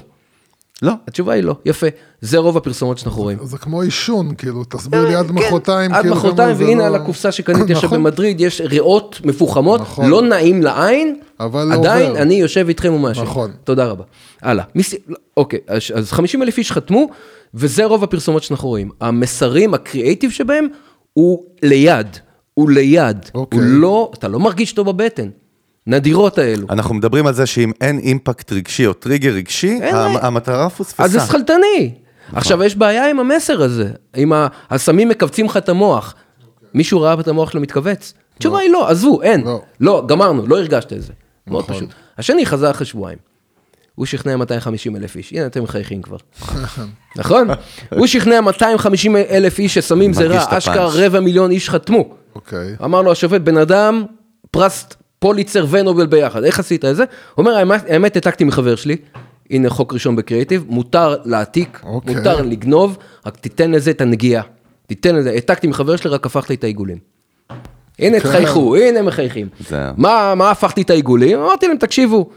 לא. התשובה היא לא. יפה. זה רוב הפרסומות שאנחנו רואים. זה כמו עישון, כאילו, תסביר לי עד כן, מחרתיים, עד כאילו, מחרתיים, והנה לא- על הקופסה שקניתי עכשיו נכון. במדריד, יש ריאות מפוחמות, נכון. לא נעים לעין, אבל לא עדיין. אני יושב איתכם ומאשר. נכון. תודה רבה. הלאה. מיס- אוקיי, אז- אז 50 אלף איש חתמו, וזה רוב הפרסומות שאנחנו רואים. המסרים, הקריאייטיב שבהם, הוא ליד. הוא ליד. אוקיי. הוא לא, אתה לא מרגיש אותו בבטן. נדירות האלו. אנחנו מדברים על זה שאם אין אימפקט רגשי או טריגר רגשי, המ-. המטרה פוספסה. אז זה שכלתני. עכשיו, יש בעיה עם המסר הזה, עם הסמים מכווצים לך את המוח. מישהו ראה את המוח שלו מתכווץ? התשובה היא לא, עזבו, אין. לא. לא, גמרנו, לא הרגשת את זה. מאוד נכון. פשוט. השני חזר אחרי שבועיים. הוא שכנע 250 אלף איש, הנה אתם מחייכים כבר. נכון? הוא שכנע 250 אלף איש שסמים זה רע, אשכרה. רבע מיליון איש חתמו. אוקיי. אמר לו השופט, בן אדם, פרס פוליצר ונובל ביחד, איך עשית את זה? הוא אומר, האמת, העתקתי מחבר שלי, הנה חוק ראשון בקריאיטיב, מותר להעתיק, אוקיי. מותר לגנוב, רק תיתן לזה את הנגיעה. תיתן לזה, העתקתי מחבר שלי, רק הפכת לי את העיגולים. הנה כן. תחייכו, הנה מחייכים. זה- מה, מה הפכתי את העיגולים? אמרתי להם, תקשיבו,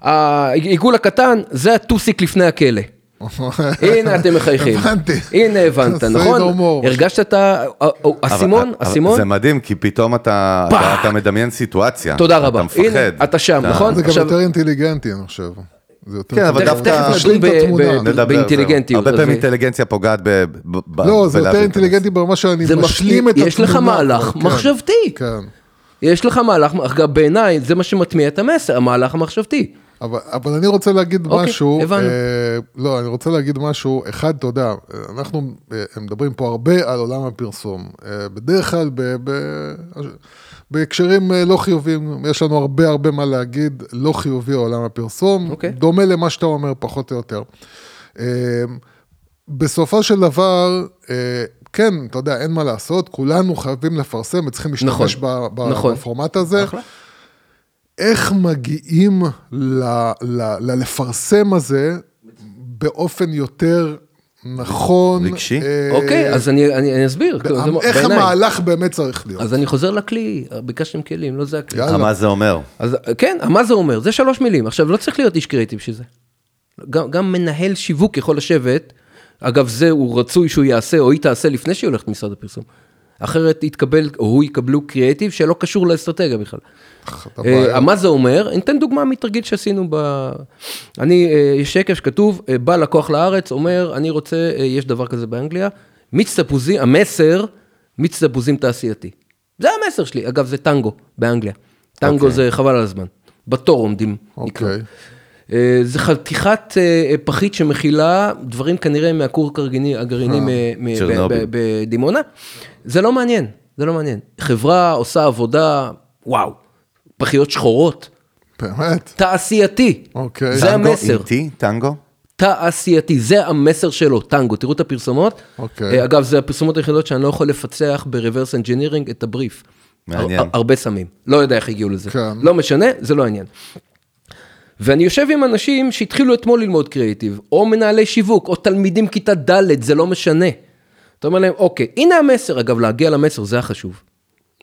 העיגול הקטן זה הטוסיק לפני הכלא. הנה אתם מחייכים. הבנתי. הנה הבנת, נכון? הרגשת את האסימון? אבל האסימון? זה מדהים, כי פתאום אתה פח! אתה- אתה מדמיין סיטואציה. תודה רבה. אתה מפחד. הנה, אתה שם, נכון? זה גם עכשיו- יותר אינטליגנטי, אני חושב. זה יותר כן, אבל דווקא- משלים את התמונה. באינטליגנטיות. הרבה פעמים אינטליגנציה פוגעת ב... לא, זה יותר אינטליגנטי ברמה שאני משלים את התמונה. יש לך מהלך כן. מחשבתי. כן. יש לך מהלך, אגב בעיניי זה מה שמטמיע את המסר, המהלך המחשבתי. אבל, אבל אני רוצה להגיד אוקיי, משהו, הבנו. אה, לא, אני רוצה להגיד משהו, אחד, אתה יודע, אנחנו אה, מדברים פה הרבה על עולם הפרסום, אה, בדרך כלל ב, ב, בהקשרים אה, לא חיוביים, יש לנו הרבה הרבה מה להגיד, לא חיובי עולם הפרסום, אוקיי. דומה למה שאתה אומר, פחות או יותר. אה, בסופו של דבר, אה, כן, אתה יודע, אין מה לעשות, כולנו חייבים לפרסם וצריכים נכון, להשתמש ב- ב- נכון. בפורמט הזה. אחלה. איך מגיעים ל, ל, ל, לפרסם הזה באופן יותר נכון. רגשי? אה, אוקיי, אז אני אני- אני אסביר. זה איך בעיניי. המהלך באמת צריך להיות. אז אני חוזר לכלי, ביקשתם כלים, לא זה הכלי. יאללה. מה זה אומר? אז כן, מה זה אומר? זה שלוש מילים. עכשיו, לא צריך להיות איש קריאיטיב בשביל זה. גם, גם מנהל שיווק יכול לשבת, אגב, זה הוא רצוי שהוא יעשה, או היא תעשה לפני שהיא הולכת למשרד הפרסום. אחרת יתקבל, או הוא יקבלו קריאיטיב שלא קשור לאסטרטגיה בכלל. אה, מה זה אומר? אני אתן דוגמה מתרגיל שעשינו ב... אני, אה, יש שקף שכתוב, אה, בא לקוח לארץ, אומר, אני רוצה, יש דבר כזה באנגליה, מיץ תפוזים, המסר, מיץ תפוזים תעשייתי. זה המסר שלי, אגב, זה טנגו באנגליה. טנגו אוקיי. זה חבל על הזמן. בתור עומדים. אוקיי. אה, זה חתיכת אה, פחית שמכילה דברים כנראה מהכור הגרעיני, בדימונה. זה לא מעניין, זה לא מעניין. חברה עושה עבודה, וואו, פחיות שחורות, באמת? תעשייתי. אוקיי. זה טנגו המסר. עם T? טנגו? תעשייתי, זה המסר שלו, טנגו, תראו את הפרסומות. אוקיי. אה, אגב, זה הפרסומות היחידות שאני לא יכול לפצח ב-reverse engineering את הבריף. מעניין. הר- הרבה סמים, לא יודע איך הגיעו לזה. כן. לא משנה, זה לא העניין. ואני יושב עם אנשים שהתחילו אתמול ללמוד קריאיטיב, או מנהלי שיווק, או תלמידים כיתה ד', זה לא משנה. אתה אומר להם, אוקיי, הנה המסר, אגב, להגיע למסר, זה החשוב.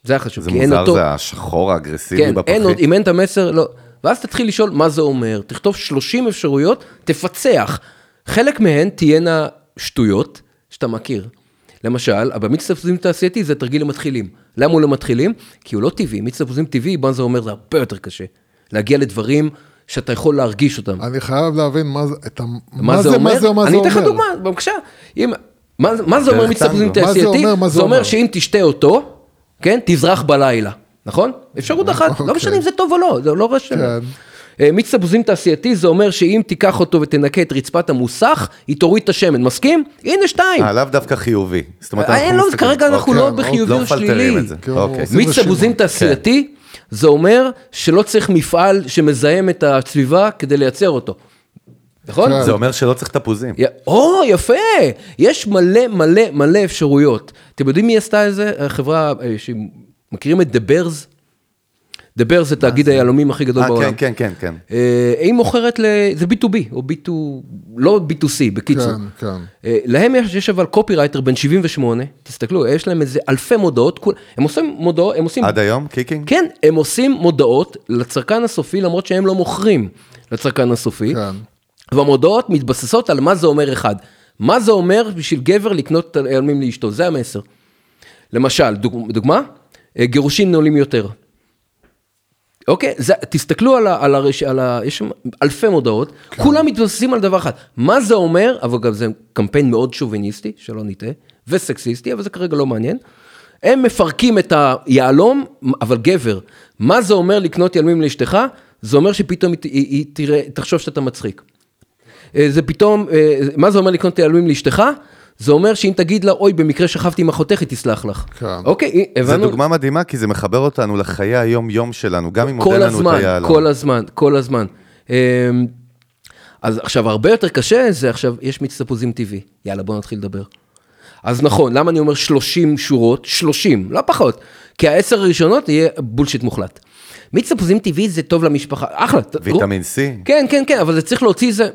זה החשוב, זה כי אין מוזר, אותו. זה השחור האגרסיבי כן, בפחית. אם אין את המסר, לא. ואז תתחיל לשאול מה זה אומר, תכתוב 30 אפשרויות, תפצח. חלק מהן תהיינה שטויות שאתה מכיר. למשל, במיץ תפוזים תעשייתי זה תרגיל למתחילים. למה הוא למתחילים? כי הוא לא טבעי, מיץ תפוזים טבעי, מה זה אומר? זה הרבה יותר קשה. להגיע לדברים שאתה יכול להרגיש אותם. אני חייב להבין מה זה, את ה... מה זה אומר? מה זה, מה זה אני אתן לך אומר? דוגמה, בבקשה. אם- מה מה זה אומר. מה זה תעשייתי? אומר? מה זה זה אומר אומר? שאם תשתה אותו, כן, תזרח בלילה, נכון? אפשרות אחת, לא אוקיי. משנה אם זה טוב או לא, זה לא רשם. כן. אה, מיץ תפוזים תעשייתי זה אומר שאם תיקח אותו ותנקה את רצפת המוסך, היא תוריד את השמן, מסכים? הנה שתיים. אה, לאו דווקא חיובי. זאת אומרת, אה, אנחנו לא, מסתכלים- כרגע אנחנו אוקיי. לא בחיובי לא או מפלטרים שלילי. זה. כאילו, אוקיי. מיץ. תפוזים תעשייתי, זה אומר שלא צריך מפעל שמזהם את הסביבה כדי לייצר אותו. נכון? כן. זה אומר שלא צריך תפוזים. או, יפה, יש מלא מלא מלא אפשרויות. אתם יודעים מי עשתה את זה? החברה, אה, שמכירים את The Bears? The Bears זה תאגיד היהלומים הכי גדול אה, בעולם. כן, כן, כן, כן. אה, היא מוכרת, ל... זה B2B, או B2, לא B2C, בקיצור. כן, כן. אה, להם יש, יש אבל קופירייטר בן 78, תסתכלו, יש להם איזה אלפי מודעות, הם עושים מודעות, הם עושים... עד היום, kicking? כן, הם עושים מודעות לצרכן הסופי, למרות שהם לא מוכרים לצרכן הסופי. כן. והמודעות מתבססות על מה זה אומר אחד. מה זה אומר בשביל גבר לקנות יהלומים לאשתו, זה המסר. למשל, דוג, דוגמה, אה, גירושין עולים יותר. אוקיי? זה, תסתכלו על ה... על הרש, על ה... יש שם אלפי מודעות, כן. כולם מתבססים על דבר אחד. מה זה אומר, אבל גם זה קמפיין מאוד שוביניסטי, שלא נטעה, וסקסיסטי, אבל זה כרגע לא מעניין. הם מפרקים את היהלום, אבל גבר. מה זה אומר לקנות יהלומים לאשתך? זה אומר שפתאום היא, היא, היא תראה, תחשוב שאתה מצחיק. אה, זה פתאום, אה, מה זה אומר לקנות יהלומים לאשתך? זה אומר שאם תגיד לה, אוי, במקרה שכבתי עם אחותך, היא תסלח לך. כן. אוקיי, זו הבנו. דוגמה מדהימה, כי זה מחבר אותנו לחיי היום-יום שלנו, גם אם עוד כל אין לנו את הזמן, היהלום. כל הזמן, כל הזמן. אמ, אז עכשיו, הרבה יותר קשה זה עכשיו, יש מיץ תפוזים טבעי. יאללה, בוא נתחיל לדבר. אז נכון, למה אני אומר 30 שורות? 30, לא פחות. כי העשר הראשונות יהיה בולשיט מוחלט. מיץ תפוזים טבעי זה טוב למשפחה, אחלה. ויטמין C. כן, כן, כן, אבל זה צריך להוציא זה...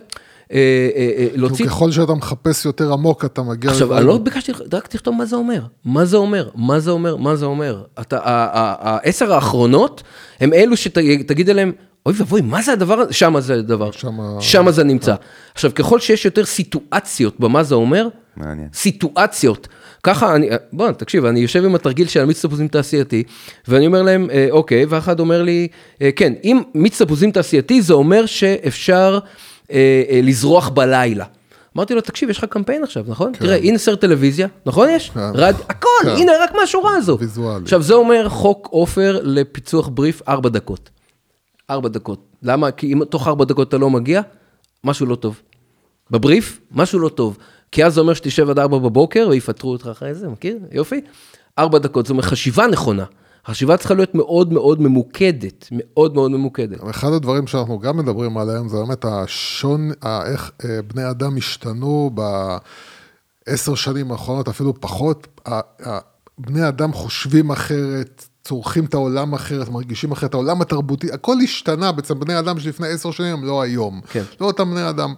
אה, אה, אה, להוציא... ככל שאתה מחפש יותר עמוק, אתה מגיע... עכשיו, אני לא ביקשתי, רק תכתוב מה זה אומר. מה זה אומר? מה זה אומר? מה זה אומר? העשר האחרונות, הם אלו שתגיד עליהם, אוי ואבוי, מה זה הדבר הזה? שמה זה הדבר. שמה- שמה זה נמצא. עכשיו, ככל שיש יותר סיטואציות במה זה אומר, מעניין. סיטואציות. ככה אני, בוא, תקשיב, אני יושב עם התרגיל של המיץ תפוזים תעשייתי, ואני אומר להם, אוקיי, ואחד אומר לי, כן, אם מיץ תפוזים תעשייתי, זה אומר שאפשר לזרוח בלילה. אמרתי לו, תקשיב, יש לך קמפיין עכשיו, נכון? תראה, הנה סרט טלוויזיה, נכון יש? כן. רד, הכל, כן. הנה, רק מהשורה הזו. ויזואלי. עכשיו, זה אומר חוק עופר לפיצוח בריף, ארבע דקות. ארבע דקות. למה? כי אם תוך ארבע דקות אתה לא מגיע, משהו לא טוב. בבריף, משהו לא טוב. כי אז זה אומר שתשב עד ארבע בבוקר ויפטרו אותך אחרי זה, מכיר? יופי. ארבע דקות, זאת אומרת חשיבה נכונה. חשיבה צריכה להיות מאוד מאוד ממוקדת, מאוד מאוד ממוקדת. אחד הדברים שאנחנו גם מדברים עליהם זה באמת השון, איך אה, בני אדם השתנו בעשר שנים האחרונות, אפילו פחות. בני אדם חושבים אחרת, צורכים את העולם אחרת, מרגישים אחרת, העולם התרבותי, הכל השתנה בעצם, בני אדם שלפני עשר שנים הם לא היום. כן. לא אותם בני אדם.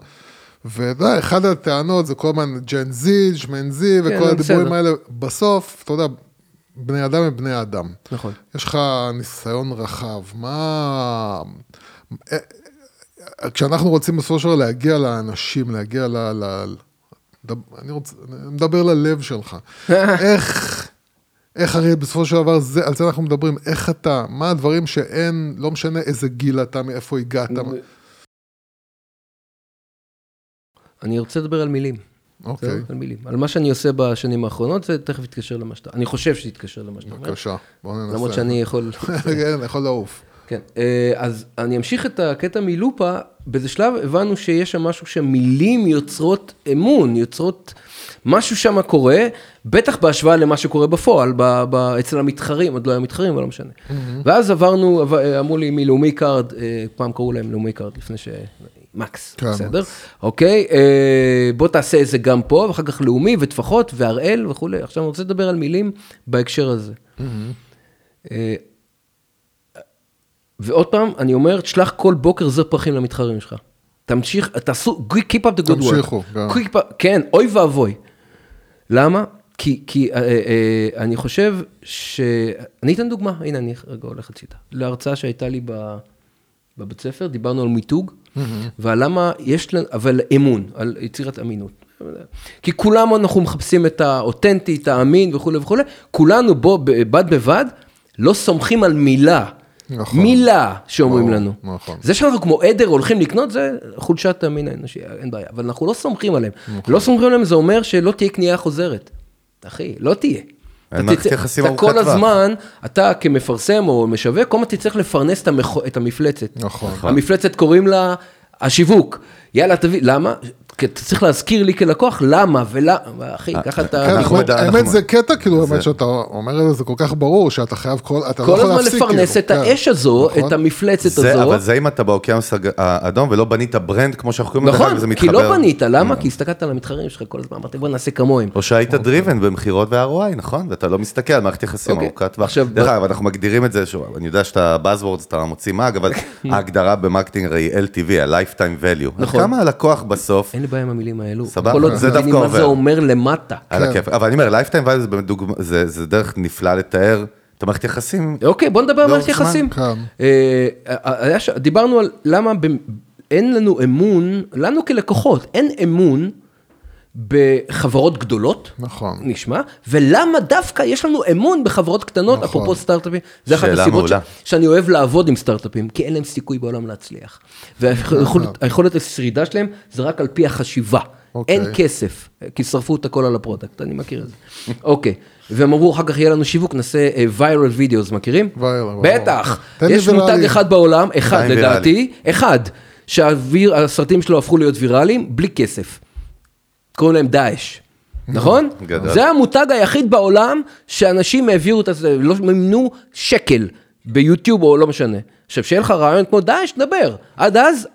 ואתה יודע, אחת הטענות זה כל הזמן ג'ן זי, ג'מן זי, וכל כן, הדיבורים בסדר. האלה, בסוף, אתה יודע, בני אדם הם בני אדם. נכון. יש לך ניסיון רחב, מה... אה, אה, כשאנחנו רוצים בסופו של דבר להגיע לאנשים, להגיע ל... ל... דב- אני רוצה, אני מדבר ללב שלך. איך, איך הרי בסופו של דבר, זה, על זה אנחנו מדברים, איך אתה, מה הדברים שאין, לא משנה איזה גיל אתה, מאיפה הגעת. אני רוצה לדבר על מילים. אוקיי, בסדר? על מילים. על מה שאני עושה בשנים האחרונות, זה תכף יתקשר למה שאתה... אני חושב שיתקשר למה שאתה אומר. בבקשה, בוא ננסה. למרות שאני יכול... כן, יכול לעוף. כן, אה, אז אני אמשיך את הקטע מלופה, באיזה שלב הבנו שיש שם משהו שמילים יוצרות אמון, יוצרות, משהו שם קורה, בטח בהשוואה למה שקורה בפועל, ב, ב, אצל המתחרים, עוד לא היה מתחרים, אבל לא משנה. ואז עברנו, עב- אמרו לי מלאומי קארד, אה, פעם קראו להם לאומי קארד, לפני ש... מקס, כן, בסדר? אוקיי, אה, בוא תעשה את זה גם פה, ואחר כך לאומי וטפחות והראל וכולי. עכשיו אני רוצה לדבר על מילים בהקשר הזה. אה, ועוד פעם, אני אומר, תשלח כל בוקר זר פרחים למתחרים שלך. תמשיך, תעשו, keep up the good work. תמשיכו, גם. Keep up- כן, אוי ואבוי. למה? כי, כי אה, אה, אני חושב ש... אני אתן דוגמה, הנה, אני רגע הולך הצידה. להרצאה שהייתה לי ב... בבית ספר, דיברנו על מיתוג, ועל למה יש לנו, אבל אמון, על יצירת אמינות. כי כולם אנחנו מחפשים את האותנטי, את האמין וכולי וכולי, כולנו בו בד בבד לא סומכים על מילה. נכון. מילה שאומרים ברור, לנו. נכון. זה שאנחנו כמו עדר הולכים לקנות, זה חולשת המין האנושי, אין בעיה. אבל אנחנו לא סומכים עליהם. נכון. לא סומכים עליהם, זה אומר שלא תהיה קנייה חוזרת. אחי, לא תהיה. אתה אתה כל. הזמן, אתה כמפרסם או משווק, כל הזמן תצטרך לפרנס את, המח... את המפלצת. נכון. המפלצת קוראים לה השיווק. יאללה, תביא, למה? כי אתה צריך להזכיר לי כלקוח למה ולמה, אחי, ככה אתה... כן, אנחנו האמת- מדע- האמת אנחנו- זה קטע, כאילו, זה- באמת שאתה אומר את זה, זה כל כך ברור, שאתה חייב כל, אתה לא כל יכול הזמן להפסיק, לפרנס כאילו, את האש הזו, נכון. את המפלצת זה, הזו. אבל זה אם אתה באוקיינוס האדום ולא בנית ברנד כמו שאנחנו קוראים נכון, וזה כי מתחבר. לא בנית, למה? כי הסתכלת על המתחרים שלך כל הזמן, אמרתי בוא נעשה כמוהם. או שהיית driven במכירות ו-ROI, נכון? ואתה לא מסתכל על מערכת יחסים אוקיי. ארוכת טווח. דרך אגב, אנחנו מגדירים את זה, אני יודע שאתה Buzzwords, אתה מוציא מהג, אבל ההגדרה במרקטינג הרי LTV, ה-Lifetime Value. נכון. כמה הלקוח בסוף, אין לי בעיה עם המילים האלו. סבבה, כל עוד זה מבינים דווקא מה זה עובר. אומר למטה. על כן. הכיף. אבל אני אומר, Lifetime Value זה באמת דוגמה, זה זה דרך נפלאה לתאר את המערכת יחסים. אוקיי, בוא נדבר על מערכת יחסים. כן. אה, היה ש- דיברנו על למה אין לנו אמון, לנו כלקוחות, אין אמון בחברות גדולות, נכון. נשמע, ולמה דווקא יש לנו אמון בחברות קטנות, נכון. אפרופו סטארט-אפים, זה אחת הסיבות ש-. שאני אוהב לעבוד עם סטארט-אפים, כי אין להם סיכוי בעולם להצליח. והיכולת היכולת השרידה שלהם זה רק על פי החשיבה. אוקיי. אין כסף, כי שרפו את הכל על ה product, אני מכיר את זה. אוקיי, והם אמרו, אחר כך יהיה לנו שיווק, נעשה viral videos, מכירים? Viral, ברור. בטח. יש מותג. אחד בעולם, אחד לדעתי, אחד, שהסרטים שלו הפכו להיות ויראליים, בלי כסף. קוראים להם דאעש. נכון? גדול. זה המותג היחיד בעולם שאנשים העבירו את זה, לא מימנו שקל ביוטיוב או לא משנה. עכשיו, שיהיה לך רעיון כמו דאעש, דבר. עד אז,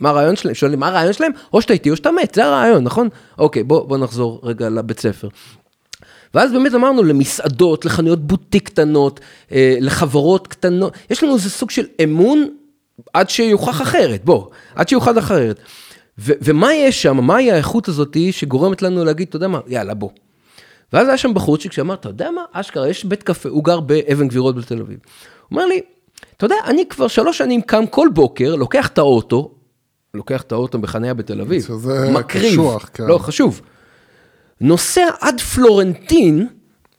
מה הרעיון שלהם? שואלים, מה הרעיון שלהם? או שאתה איתי או שאתה מת, זה הרעיון, נכון? אוקיי, בוא, בוא נחזור רגע לבית ספר. ואז באמת אמרנו למסעדות, לחנויות בוטיק קטנות, אה, לחברות קטנות, יש לנו איזה סוג של אמון עד שיוכח אחרת, בוא, עד שיוכח אחרת. ומה יש שם, מהי האיכות הזאת שגורמת לנו להגיד, אתה יודע מה, יאללה, בוא. ואז היה שם בחורצ'יק שאמר, אתה יודע מה, אשכרה, יש בית קפה, הוא גר באבן גבירות בתל אביב. הוא אומר לי, אתה יודע, אני כבר שלוש שנים קם כל בוקר, לוקח את האוטו, לוקח את האוטו בחניה בתל אביב, שזה מקריב, קשוח, כן. לא, חשוב. נוסע עד פלורנטין,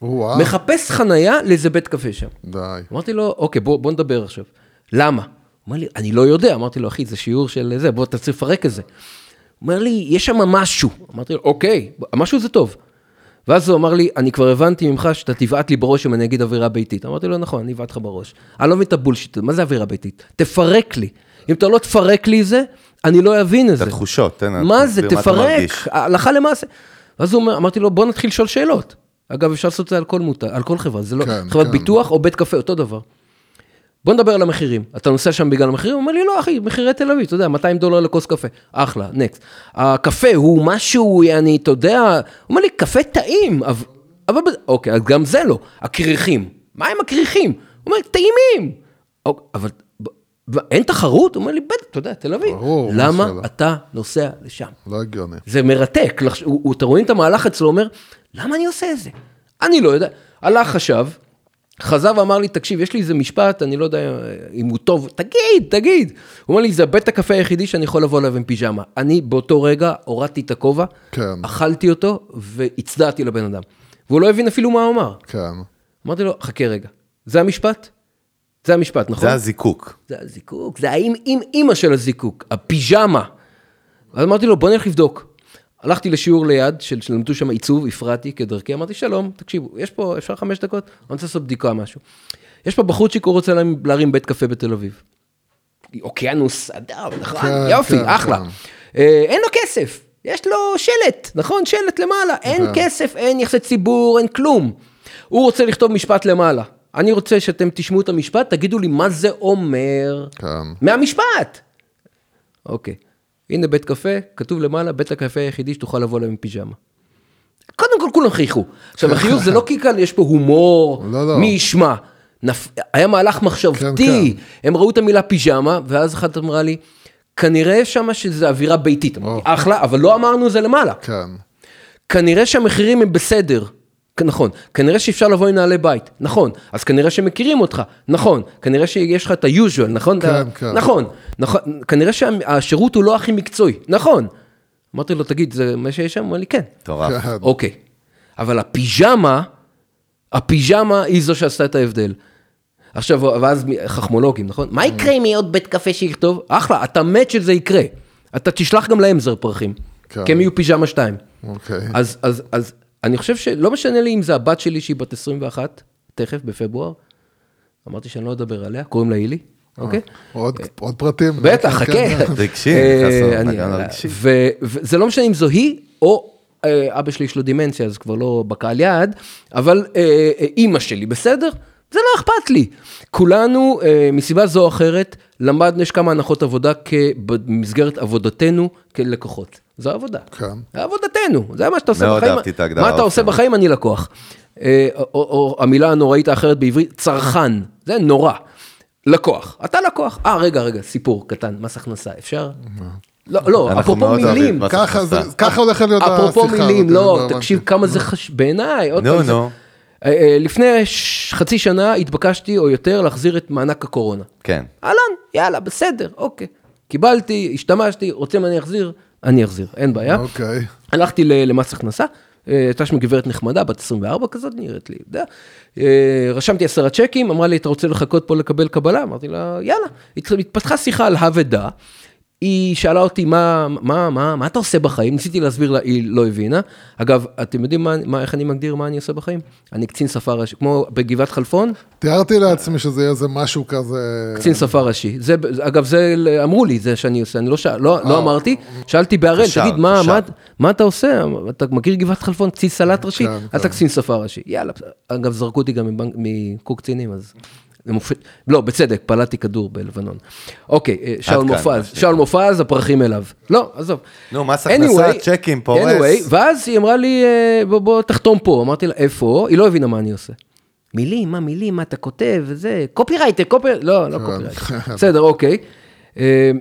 וואו, מחפש חנייה לאיזה בית קפה שם. די. אמרתי לו, אוקיי, בוא, בוא נדבר עכשיו. למה? אומר לי, אני לא יודע. אמרתי לו, אחי, זה שיעור של זה, בוא תצליח לפרק את זה. אומר לי, יש שם משהו. אמרתי לו, אוקיי, משהו זה טוב. ואז הוא אמר לי, אני כבר הבנתי ממך שאתה תבעט לי בראש אם אני אגיד אווירה ביתית. אמרתי לו, נכון, אני אבעט לך בראש. אני לא מבין את הבולשיט, מה זה אווירה ביתית? תפרק לי. אם אתה לא תפרק לי את זה, אני לא אבין את את זה. התחושות, תן, מה זה, אתה תפרק. הלכה למעשה. ואז הוא אומר, אמרתי לו, בוא נתחיל לשאול שאלות. אגב, אפשר לעשות את זה על כל מותג, על כל חברה, זה לא, כן, חברת כן. ביטוח או בית קפה, אותו דבר. בוא נדבר על המחירים. אתה נוסע שם בגלל המחירים? הוא אומר לי, לא אחי, מחירי תל אביב, אתה יודע, 200 דולר לכוס קפה. אחלה, נקסט. הקפה הוא משהו, אני, אתה יודע, הוא אומר לי, קפה טעים, אבל, אבל, אוקיי, אז גם זה לא. הכריכים, מה עם הכריכים? הוא אומר, טעימים. אוקיי, אבל אין תחרות? הוא אומר לי, בטח, אתה יודע, תל אביב. ברור, מה למה? אתה נוסע לשם? לא הגיוני. זה מרתק, אתם רואים את המהלך אצלו, אומר, למה אני עושה את זה? אני לא יודע. הלך חשב, חזר ואמר לי, תקשיב, יש לי איזה משפט, אני לא יודע אם הוא טוב, תגיד, תגיד. הוא אומר לי, זה בית הקפה היחידי שאני יכול לבוא אליו עם פיג'מה. אני באותו רגע הורדתי את הכובע, כן. אכלתי אותו והצדעתי לבן אדם. והוא לא הבין אפילו מה הוא אמר. כן. אמרתי לו, חכה רגע, זה המשפט? זה המשפט, נכון? זה הזיקוק. זה הזיקוק, זה האם אימא של הזיקוק, הפיג'מה. אז אמרתי לו, בוא נלך לבדוק. הלכתי לשיעור ליד, של- שלמדו שם עיצוב, הפרעתי כדרכי, אמרתי, שלום, תקשיבו, יש פה, אפשר חמש דקות? אני רוצה לעשות בדיקה משהו. יש פה בחורצ'יק, הוא רוצה להרים- בית קפה בתל אביב. אוקיינוס, אדם, נכון? כן, יופי, כן, אחלה. כן. אה, אין לו כסף, יש לו שלט, נכון? שלט למעלה, אין כן. כסף, אין יחסי ציבור, אין כלום. הוא רוצה לכתוב משפט למעלה. אני רוצה שאתם תשמעו את המשפט, תגידו לי מה זה אומר. כן. מהמשפט. אוקיי, הנה בית קפה, כתוב למעלה, בית הקפה היחידי שתוכל לבוא אליו עם פיג'מה. קודם כל כולם חייכו. עכשיו החיוך זה לא כי כאן יש פה הומור, לא, לא. מי ישמע. נפ... היה מהלך מחשבתי, כן, הם ראו את המילה פיג'מה, ואז אחת אמרה לי, כנראה שמה שזה אווירה ביתית. אמרתי, אחלה, אבל לא אמרנו זה למעלה. כן. כנראה שהמחירים הם בסדר. נכון, כנראה שאפשר לבוא עם נעלי בית, נכון, אז כנראה שמכירים אותך, נכון, כנראה שיש לך את ה-usual, נכון? כן, כן. נכון, נכון, כנראה שהשירות הוא לא הכי מקצועי, נכון. אמרתי לו, תגיד, זה מה שיש שם? הוא אמר לי, כן. מטורף. אוקיי, אבל הפיג'מה, הפיג'מה היא זו שעשתה את ההבדל. עכשיו, ואז חכמולוגים, נכון? מה יקרה אם יהיה עוד בית קפה שיכתוב? אחלה, אתה מת שזה יקרה. אתה תשלח גם להם זר פרחים, כן. כי הם יהיו פיג'מה 2. אוקיי. אז, אז, אז אני חושב שלא משנה לי אם זה הבת שלי שהיא בת 21, תכף, בפברואר. אמרתי שאני לא אדבר עליה, קוראים לה הילי, אוקיי? עוד עוד פרטים. בטח, כן, חכה. כן. רגשי, אה. ו- וזה לא משנה אם זו היא, או אה, אבא שלי יש לו דמנציה, אז כבר לא בקהל יעד, אבל אה, אה, אימא שלי, בסדר? זה לא אכפת לי. כולנו, אה, מסיבה זו או אחרת, למדנו, יש כמה הנחות עבודה במסגרת עבודתנו כלקוחות. זו עבודה. כן. עבודתנו, זה מה שאתה עושה מאוד בחיים. אהבתי את ההגדרה, מה אתה עושה. בחיים, אני לקוח. אה, או, המילה הנוראית האחרת בעברית, צרכן, זה נורא. לקוח, אתה לקוח. אה, רגע, רגע, סיפור קטן, מס הכנסה, אפשר? לא, לא, אפרופו מאוד מילים, ככה זה- הכנסה. ככה הולכת להיות השיחה. אפרופו מילים, לא, הבנתי. תקשיב כמה זה חשוב, בעיניי, עוד נו, פעם, זה- נו. אה, אה, לפני חצי שנה התבקשתי, או יותר, להחזיר את מענק הקורונה. כן. אהלן, יאללה, בסדר, אוקיי. קיבלתי, השתמשתי, רוצים אני אחזיר, אני אחזיר, אין בעיה. אוקיי. הלכתי למס הכנסה, אה, הייתה שם גברת נחמדה, בת 24 כזאת, נראית לי, יודע. אה, רשמתי עשרה צ'קים, אמרה לי, אתה רוצה לחכות פה לקבל קבלה? אמרתי לה, יאללה. הת- התפתחה שיחה על הא ודא. היא שאלה אותי, מה, מה, מה, מה אתה עושה בחיים? ניסיתי להסביר לה, היא לא הבינה. אגב, אתם יודעים מה, מה, איך אני מגדיר מה אני עושה בחיים? אני קצין שפה ראשי, כמו בגבעת חלפון, תיארתי לעצמי שזה יהיה איזה משהו כזה... קצין שפה ראשי. זה, אגב, זה אמרו לי, זה שאני עושה, אני לא, שאל, לא, לא אמרתי, שאלתי בהראל, תגיד, מה, קשר. מה, מה אתה עושה? אתה מכיר גבעת חלפון, קצין סלט ראשי? כן, אתה כן. קצין שפה ראשי. יאללה, אגב, זרקו אותי גם מבנק- מקורס קצינים, אז... זה מופ... לא, בצדק, פלטתי כדור בלבנון. אוקיי, אה, שאול כאן, מופז. שאול מופז, הפרחים אליו. לא, עזוב. נו, מס הכנסה, צ'קים, פורס. anyway, ואז היא אמרה לי, אה, בוא, בוא תחתום פה. אמרתי לה, איפה? היא לא הבינה מה אני עושה. מילים, מה מילים, מה אתה כותב, וזה, קופירייטר, קופיר... לא, לא קופירייטר. בסדר, אוקיי. אה,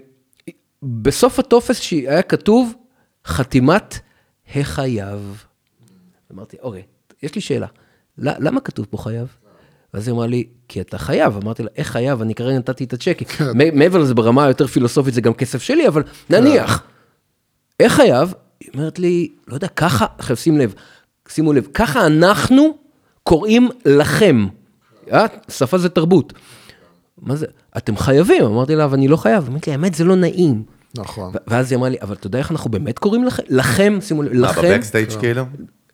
בסוף הטופס שהיה כתוב, חתימת החייב. אמרתי, אוקיי, יש לי שאלה, למה כתוב פה חייב? ואז היא אמרה לי, כי אתה חייב. אמרתי לה, איך חייב? אני כרגע נתתי את הצ'קים. מ- מעבר לזה, ברמה היותר פילוסופית, זה גם כסף שלי, אבל נניח. איך חייב? היא אומרת לי, לא יודע, ככה, עכשיו שים לב, שימו לב, ככה אנחנו קוראים לכם. אה? שפה זה תרבות. מה זה? אתם חייבים. אמרתי לה, אבל אני לא חייב. אמרתי לי, האמת, זה לא נעים. נכון. ואז היא אמרה לי, אבל אתה יודע איך אנחנו באמת קוראים לכם? לכם, שימו לב, מה, לכם. בבקסטייג' כאילו?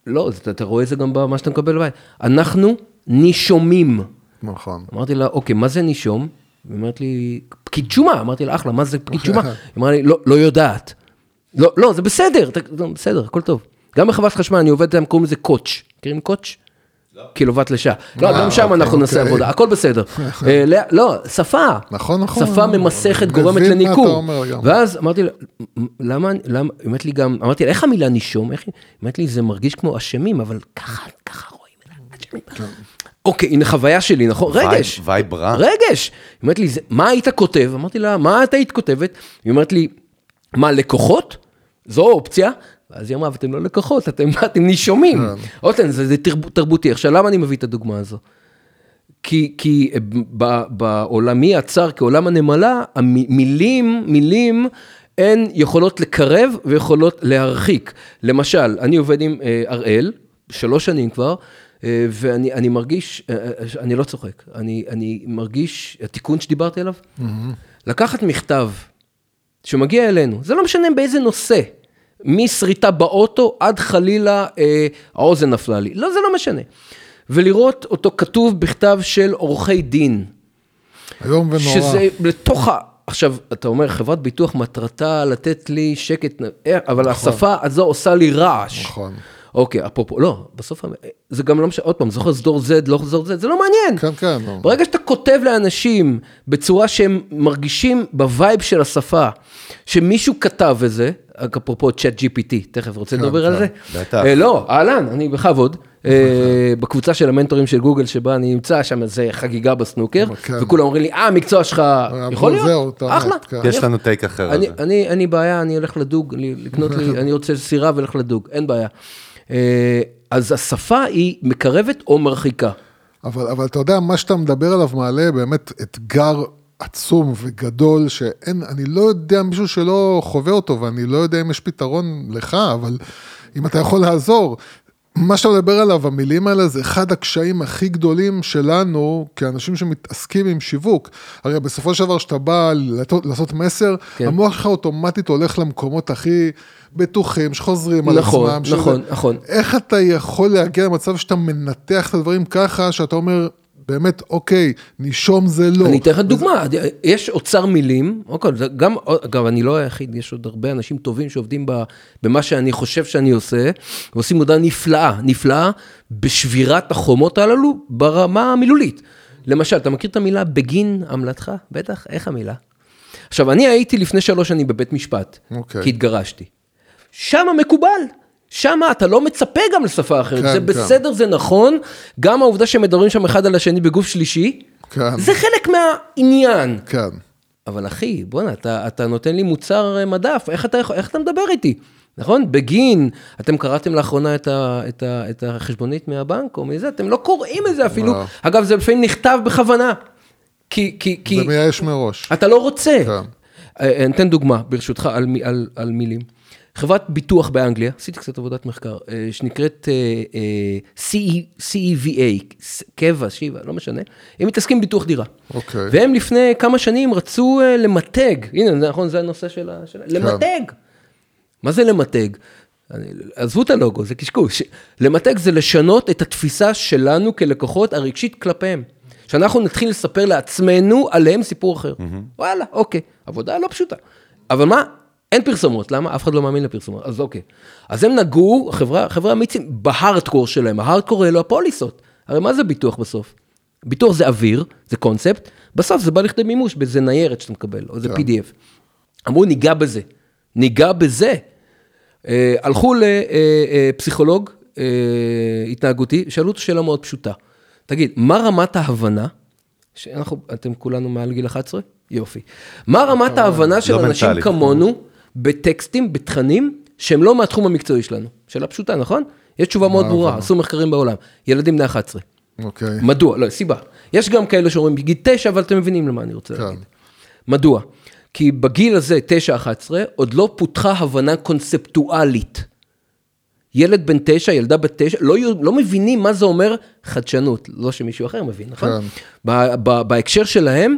לא, אתה רואה את זה גם במה שאתה מקבל בבית. אנחנו נישומים. נכון. אמרתי לה, אוקיי, מה זה נישום? היא אומרת לי, פקיד שומה. אמרתי לה, אחלה, מה זה פקיד שומה? היא אמרה לי, לא, לא יודעת. לא, לא, זה בסדר, בסדר, הכל טוב. גם בחברת חשמל, אני עובד, הם קוראים לזה קוטש. מכירים קוטש? קילוואט לשעה. לא, גם שם אנחנו נעשה אוקיי. עבודה, הכל בסדר. אה, לא, לא, שפה. נכון, נכון. שפה ממסכת גורמת לניכור. ואז אמרתי לה, למה, למה, היא אומרת לי גם, אמרתי לה, איך המילה נישום? איך היא? אומרת לי, זה מרגיש כמו אשמים, אבל ככה, ככה רואים את זה, אשמים. אוקיי, הנה חוויה שלי, נכון? רגש. vibe רע. רגש. היא אומרת לי, "זה- מה היית כותב? אמרתי לה, מה את היית כותבת? היא אומרת לי, מה, לקוחות? זו אופציה. ואז היא אמרה, אבל אתם לא לקוחות, אתם, אתם נישומים. עוד פעם, זה, זה תרב- תרבותי. עכשיו, למה אני מביא את הדוגמה הזו? כי, כי אה, ב- בעולמי הצר כעולם הנמלה, המילים, מילים, הן יכולות לקרב ויכולות להרחיק. למשל, אני עובד עם אה, הראל, שלוש שנים כבר, אה, ואני אני מרגיש, אה, אה, אני לא צוחק, אני, אני מרגיש, התיקון שדיברתי עליו, לקחת מכתב שמגיע אלינו, זה לא משנה באיזה נושא, משריטה באוטו עד חלילה אה, האוזן נפלה לי, לא, זה לא משנה. ולראות אותו כתוב בכתב של עורכי דין. איום ונורא. שזה לתוך ה... עכשיו, אתה אומר, חברת ביטוח מטרתה לתת לי שקט, אה, אבל השפה הזו עושה לי רעש. נכון. אוקיי, אפרופו, לא, בסוף, זה גם לא משנה, עוד פעם, זוכר סדור Z, לא זוכר Z, זה לא מעניין. כן, כן. לא. ברגע שאתה כותב לאנשים בצורה שהם מרגישים ב vibe של השפה, שמישהו כתב את זה, אפרופו צ'אט GPT, תכף רוצה לדבר על כן, זה? בטח. אה, לא, אהלן, אני בכבוד. אה, בקבוצה של המנטורים של גוגל שבה אני נמצא, שם זה חגיגה בסנוקר, כן. וכולם אומרים לי, אה, המקצוע שלך, יכול להיות, אחלה. כן. יש לנו take אחר אין לי בעיה, אני הולך לדוג, לקנות לי, אני רוצה סירה ולך לדוג, אין בעיה. אה, אז השפה היא מקרבת או מרחיקה. אבל, אבל אתה יודע, מה שאתה מדבר עליו מעלה באמת אתגר עצום וגדול, שאין, אני לא יודע מישהו שלא חווה אותו, ואני לא יודע אם יש פתרון לך, אבל אם אתה יכול לעזור. מה שאתה מדבר עליו, המילים האלה, זה אחד הקשיים הכי גדולים שלנו, כאנשים שמתעסקים עם שיווק. הרי בסופו של דבר, כשאתה בא לעשות, לעשות מסר, כן. המוח שלך אוטומטית הולך למקומות הכי בטוחים, שחוזרים על נכון, עצמם. שזה- נכון, נכון. איך אתה יכול להגיע למצב שאתה מנתח את הדברים ככה, שאתה אומר, באמת, אוקיי, נישום זה לא. אני אתן לך דוגמה, יש אוצר מילים, אוקיי, זה גם, אגב, אני לא היחיד, יש עוד הרבה אנשים טובים שעובדים במה שאני חושב שאני עושה, ועושים עבודה נפלאה, נפלאה, בשבירת החומות הללו ברמה המילולית. למשל, אתה מכיר את המילה בגין עמלתך? בטח, איך המילה? עכשיו, אני הייתי לפני שלוש שנים בבית משפט, אוקיי. כי התגרשתי. שם מקובל. שם אתה לא מצפה גם לשפה אחרת, כן, זה כן. בסדר, זה נכון, גם העובדה שהם מדברים שם אחד על השני בגוף שלישי, כן. זה חלק מהעניין. כן. אבל אחי, בואנה, אתה, אתה נותן לי מוצר אה, מדף, איך אתה, איך אתה מדבר איתי? נכון? בגין, אתם קראתם לאחרונה את, ה, את, ה, את החשבונית מהבנק או מזה, אתם לא קוראים את זה אפילו. לא. אגב, זה לפעמים נכתב בכוונה. כי, כי, כי זה מייאש מראש. אתה לא רוצה. כן. אה, אני אתן דוגמה, ברשותך, על, על, על מילים. חברת ביטוח באנגליה, עשיתי קצת עבודת מחקר, אה, שנקראת אה, אה, CE, CEVA, ס- קבע, שיבה, לא משנה, הם מתעסקים בביטוח דירה. אוקיי. והם לפני כמה שנים רצו למתג, הנה, זה נכון, זה הנושא של ה... של ה- למתג. מה זה למתג? עזבו את הלוגו, זה קשקוש. למתג זה לשנות את התפיסה שלנו כלקוחות הרגשית כלפיהם. שאנחנו נתחיל לספר לעצמנו עליהם סיפור אחר. וואלה, אוקיי, עבודה לא פשוטה. אבל מה? אין פרסומות, למה? אף אחד לא מאמין לפרסומות, אז אוקיי. אז הם נגעו, חברה, חברה אמיצים, בהארדקור שלהם, ההארדקור אלו הפוליסות. הרי מה זה ביטוח בסוף? ביטוח זה אוויר, זה קונספט, בסוף זה בא לכדי מימוש באיזה ניירת שאתה מקבל, או איזה PDF. אמרו, ניגע בזה, ניגע בזה. אה, הלכו לפסיכולוג אה, התנהגותי, שאלו אותו שאלה מאוד פשוטה. תגיד, מה רמת ההבנה, שאנחנו, אתם כולנו מעל גיל 11? יופי. מה רמת ההבנה של לא אנשים. כמונו בטקסטים, בתכנים, שהם לא מהתחום המקצועי שלנו? שאלה פשוטה, נכון? יש תשובה מאוד ברורה, עשו מחקרים בעולם. ילדים בני 11. אוקיי. מדוע? לא, סיבה. יש גם כאלה שאומרים בגיל 9, אבל אתם מבינים למה אני רוצה כן. להגיד. מדוע? כי בגיל הזה, 9-11, עוד לא פותחה הבנה קונספטואלית. ילד בן 9, ילדה בת 9, לא, לא מבינים מה זה אומר חדשנות. לא שמישהו אחר מבין, נכון? כן. ב- ב- בהקשר שלהם,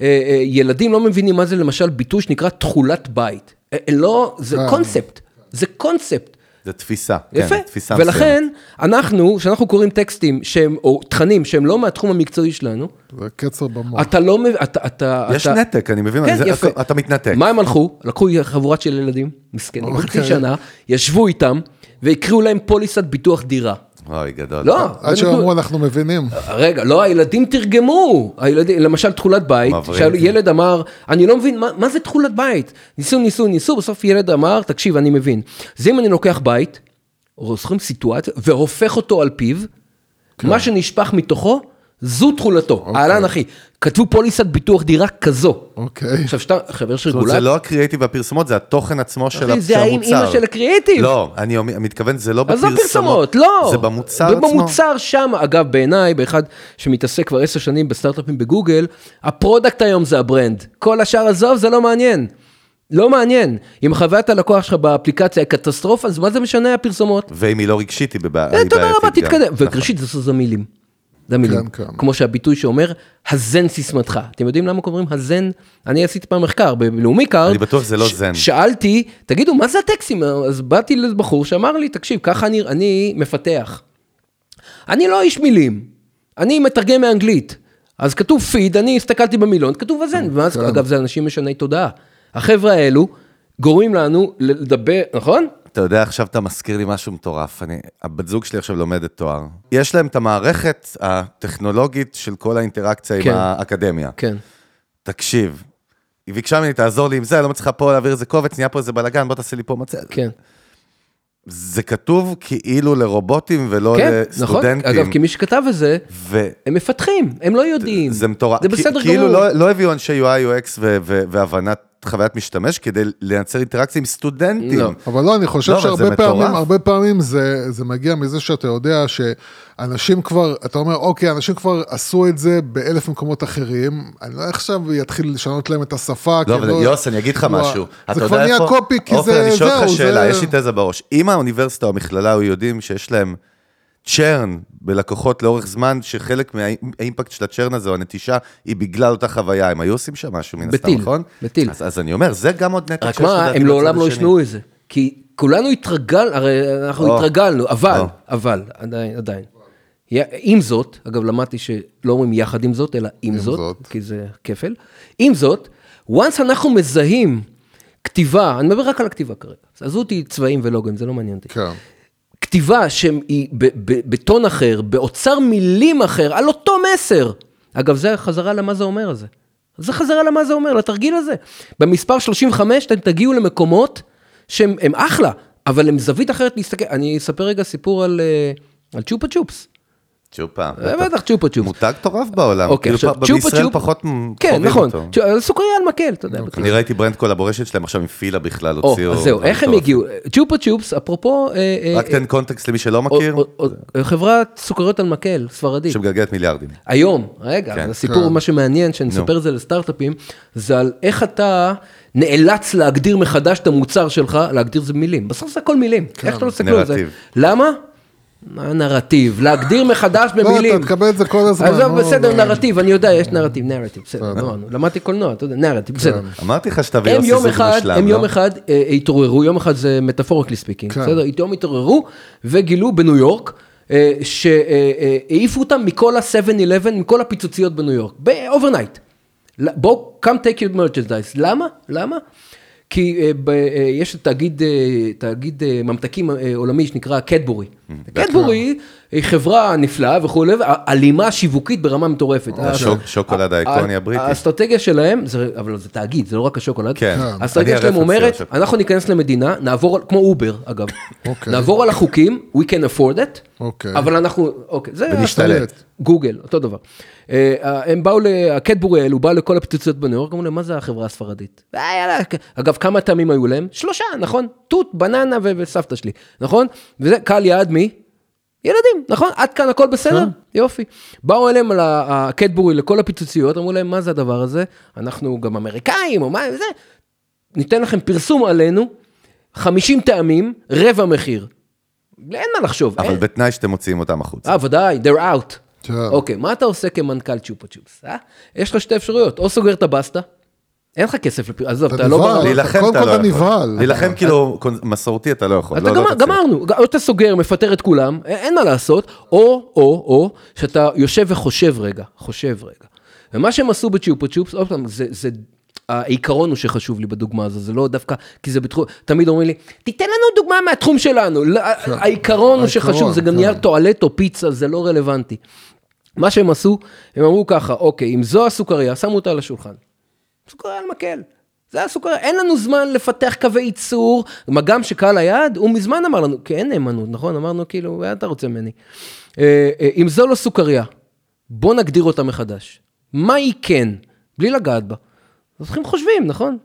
אה, אה, ילדים לא מבינים מה זה למשל ביטוי שנקרא תכולת בית. אה, אה, לא, זה כן. קונספט. זה קונספט. זה תפיסה. יפה, כן, תפיסה מסוימת. ולכן אנחנו, כשאנחנו קוראים טקסטים שהם, או תכנים שהם לא מהתחום המקצועי שלנו, זה קצר במוח. אתה לא מבין, אתה, אתה, יש אתה... נתק, אני מבין, כן, זה- יפה. אתה- אתה מתנתק. מה הם הלכו? לקחו חבורת של ילדים, מסכנים, אוקיי. חצי שנה, ישבו איתם, והקריאו להם פוליסת ביטוח דירה. אוי, גדול. לא, עד שאמרו, אנחנו מבינים. רגע, לא, הילדים תרגמו, הילדים, למשל תכולת בית. שילד אמר, אני לא מבין, מה, מה זה תכולת בית? ניסו, ניסו, ניסו, בסוף ילד אמר, תקשיב, אני מבין. זה אם אני לוקח בית, זוכרים סיטואציה, והופך אותו על פיו, כן. מה שנשפך מתוכו, זו תכולתו. אהלן אחי, כתבו פוליסת ביטוח דירה כזו. אוקיי. עכשיו, שאתה חבר של רגולציה, זה לא הקריאיטיב והפרסומות, זה התוכן עצמו של אחי, ה- זה האם המוצר. אימא של הקריאיטיב. לא, אני מתכוון, זה לא אז לא בפרסומות. פרסומות, לא. זה במוצר עצמו. במוצר שם, אגב, בעיניי, באחד שמתעסק כבר עשר שנים בסטארט-אפים בגוגל, ה product היום זה ה brand. כל השאר עזוב, זה לא מעניין. לא מעניין. אם חוויית הלקוח שלך באפליקציה היא קטסטרופה, אז מה זה משנה הפרסומות? ואם היא לא רגשית, היא. אה, היא תודה רבה, בעייתית גם. תתקדם. נכון. וראשית, זה זה מילים. זה המילים. כן, כן. כמו שהביטוי שאומר, הזן סיסמתך. אתם יודעים למה קוראים הזן? אני עשיתי פעם מחקר בלאומי קארד. אני בטוח שזה לא זן. שאלתי, תגידו, מה זה הטקסטים? אז באתי לבחור שאמר לי, תקשיב, ככה אני, אני מפתח. אני לא איש מילים, אני מתרגם מאנגלית. אז כתוב פיד, אני הסתכלתי במילון, כתוב הזן, ואז אגב זה אנשים משני תודעה. החבר'ה האלו גורמים לנו לדבר, נכון? אתה יודע, עכשיו אתה מזכיר לי משהו מטורף. אני, הבת זוג שלי עכשיו לומדת תואר. יש להם את המערכת הטכנולוגית של כל האינטראקציה כן. עם האקדמיה. כן. תקשיב, היא ביקשה ממני, תעזור לי עם זה, לא מצליחה פה להעביר איזה קובץ, נהיה פה איזה בלאגן, בוא תעשה לי פה מצב. כן, זה כתוב כאילו לרובוטים ולא כן, נכון. לסטודנטים. אגב, כי מי שכתב את זה, ו... הם מפתחים, הם לא יודעים. זה מטורף. זה בסדר כאילו גמור. לא, לא הביאו אנשי UI, UX ו- ו- והבנת חוויית משתמש כדי לייצר אינטראקציה עם סטודנטים. לא. אבל לא, אני חושב לא, שהרבה פעמים. הרבה פעמים זה, זה מגיע מזה שאתה יודע שאנשים כבר, אתה אומר, אוקיי, אנשים כבר עשו את זה באלף מקומות אחרים, אני לא עכשיו אתחיל לשנות להם את השפה. לא, אבל יוס, אני אגיד לך לא, משהו. זה אתה כבר נהיה קופי, כי עופר, זה, אני שואל אותך זהו, שאלה, זה... יש לי תזה בראש. אם האוניברסיטה או המכללה היו יודעים שיש להם צ'רן בלקוחות לאורך זמן, שחלק מהאימפקט של הצ'רן הזה, או הנטישה, היא בגלל אותה חוויה. הם היו עושים שם משהו מן הסתם, נכון? בטיל. אז, אז אני אומר, זה גם עוד נתק רק מה, הם לעולם לא. ישמעו את זה. כי כולנו התרגל, הרי אנחנו או, התרגלנו, אבל, או. אבל, עדיין, עדיין. עם זאת, אגב, למדתי שלא אומרים יחד עם זאת, אלא עם זאת, זאת. כי זה כפל. עם זאת, once אנחנו מזהים כתיבה, אני מדבר רק על הכתיבה כרגע, עזבו אותי צבעים ולוגוים, זה לא מעניין אותי. כן. כתיבה שהיא בטון אחר, באוצר מילים אחר, על אותו מסר. אגב, זה חזרה למה זה אומר הזה. זה חזרה למה זה אומר, לתרגיל הזה. במספר 35 אתם תגיעו למקומות שהם הם אחלה, אבל הם זווית אחרת להסתכל. אני אספר רגע סיפור על, אה, על צ'ופה צ'ופס. צ'ופה. אה, בטח צ'ופה צ'ופס. מותג מטורף בעולם. אוקיי, כאילו, עכשיו, פה- צ'ופה בישראל פחות כן, חווים נכון. אותו. צ'- סוכריה על מקל, אתה יודע. אני ראיתי brand collaboration שלהם עכשיו עם פילה בכלל, או, הוציאו... אז זהו, איך הם. הגיעו? צ'ופה צ'ופס, אפרופו... אה, אה, רק תן context למי שלא מכיר, חברת סוכריות על מקל, ספרדית. שמגלגלת מיליארדים. היום, רגע, כן. הסיפור, כן. מה שמעניין, שאני. אספר את זה לסטארט-אפים, זה על איך אתה נאלץ להגדיר מחדש את המוצר שלך, להגדיר זה במילים. בסוף זה הכל מילים, איך אתה לא תסתכל על זה. למה? מה נרטיב? להגדיר מחדש לא, במילים. אתה תקבל את זה כל הזמן. עזוב, לא, בסדר, לא. נרטיב, אני יודע, יש נרטיב, נרטיב, בסדר, אמרנו, למדתי קולנוע, אתה יודע, נרטיב, בסדר. אמרתי לך שתביא הם יוסי יום זוג אחד, מושלם, הם לא? יום אחד אה, התעוררו, יום אחד זה metaphorically speaking, כן. בסדר? יום התעוררו וגילו בניו יורק אה, שהעיפו אותם מכל ה-7-11, מכל הפיצוציות בניו יורק, ב-overnight. בואו, come take your merchandise. למה? למה? כי אה, אה, יש תאגיד, אה, ממתקים עולמי שנקרא קדבורי. קדבורי היא חברה נפלאה וכולי, אלימה שיווקית ברמה מטורפת. השוק- שוקולד האיקוני הבריטי. האסטרטגיה שלהם, זה, אבל זה תאגיד, זה לא רק השוקולד. כן. האסטרטגיה אני שלהם אומרת, השוקולד. אנחנו ניכנס למדינה, נעבור, כמו אובר אגב, אוקיי. נעבור על החוקים, we can afford it, אוקיי. אבל אנחנו, אוקיי, זה ונשתלט. גוגל, אותו דבר. אה, הם באו, הקדבורי האלו, באו לכל הפיצוציות בניו יורק, אמרו להם, מה זה החברה הספרדית? "אה, יאללה." אגב, כמה טעמים היו להם? שלושה, נכון? תות, בננה וסבתא שלי, נכון? וזה קהל יעד מי? ילדים, נכון? עד כאן הכל בסדר? יופי. באו אליהם על הקטבורי לכל הפיצוציות, אמרו להם, מה זה הדבר הזה? אנחנו גם אמריקאים, או מה זה? ניתן לכם פרסום עלינו, 50 טעמים, רבע מחיר. אין מה לחשוב. אבל אין- בתנאי שאתם מוציאים אותם החוצה. אה, ודאי, they're out. אוקיי, מה אתה עושה כמנכ"ל צ'ופה צ'ופס? אה? יש לך שתי אפשרויות, או סוגר את הבסטה, אין לך כסף, עזוב, אתה אתה לא... להילחם קודם אתה כל לא יכול. נבהל. להילחם כאילו מסורתי אתה לא יכול. אתה לא-. גמרנו, או אתה סוגר, מפטר את כולם, אין- מה לעשות, או, או, או, שאתה יושב וחושב רגע, חושב רגע. ומה שהם עשו בצ'ופה צ'ופס, עוד פעם, זה, זה, העיקרון הוא שחשוב לי בדוגמה הזו, זה לא דווקא, כי זה בתחום, תמיד אומרים לי, תיתן לנו דוגמה מהתחום שלנו, לא, העיקרון הוא שחשוב, זה גם כן. נהיה טואלט או פיצה, זה לא רלוונטי. מה שהם עשו, הם אמרו ככה, אוקיי, אם זו הסוכריה, שמו אותה על השולחן. סוכריה על מקל. זה הסוכריה, אין לנו זמן לפתח קווי ייצור, מה גם שקהל היעד, הוא מזמן אמר לנו, כי אין נאמנות, נכון? אמרנו כאילו, מה אתה רוצה ממני? אה, אה, אם זו לא סוכריה, בוא נגדיר אותה מחדש. מה היא כן? בלי לגעת בה. אז חושבים, נכון?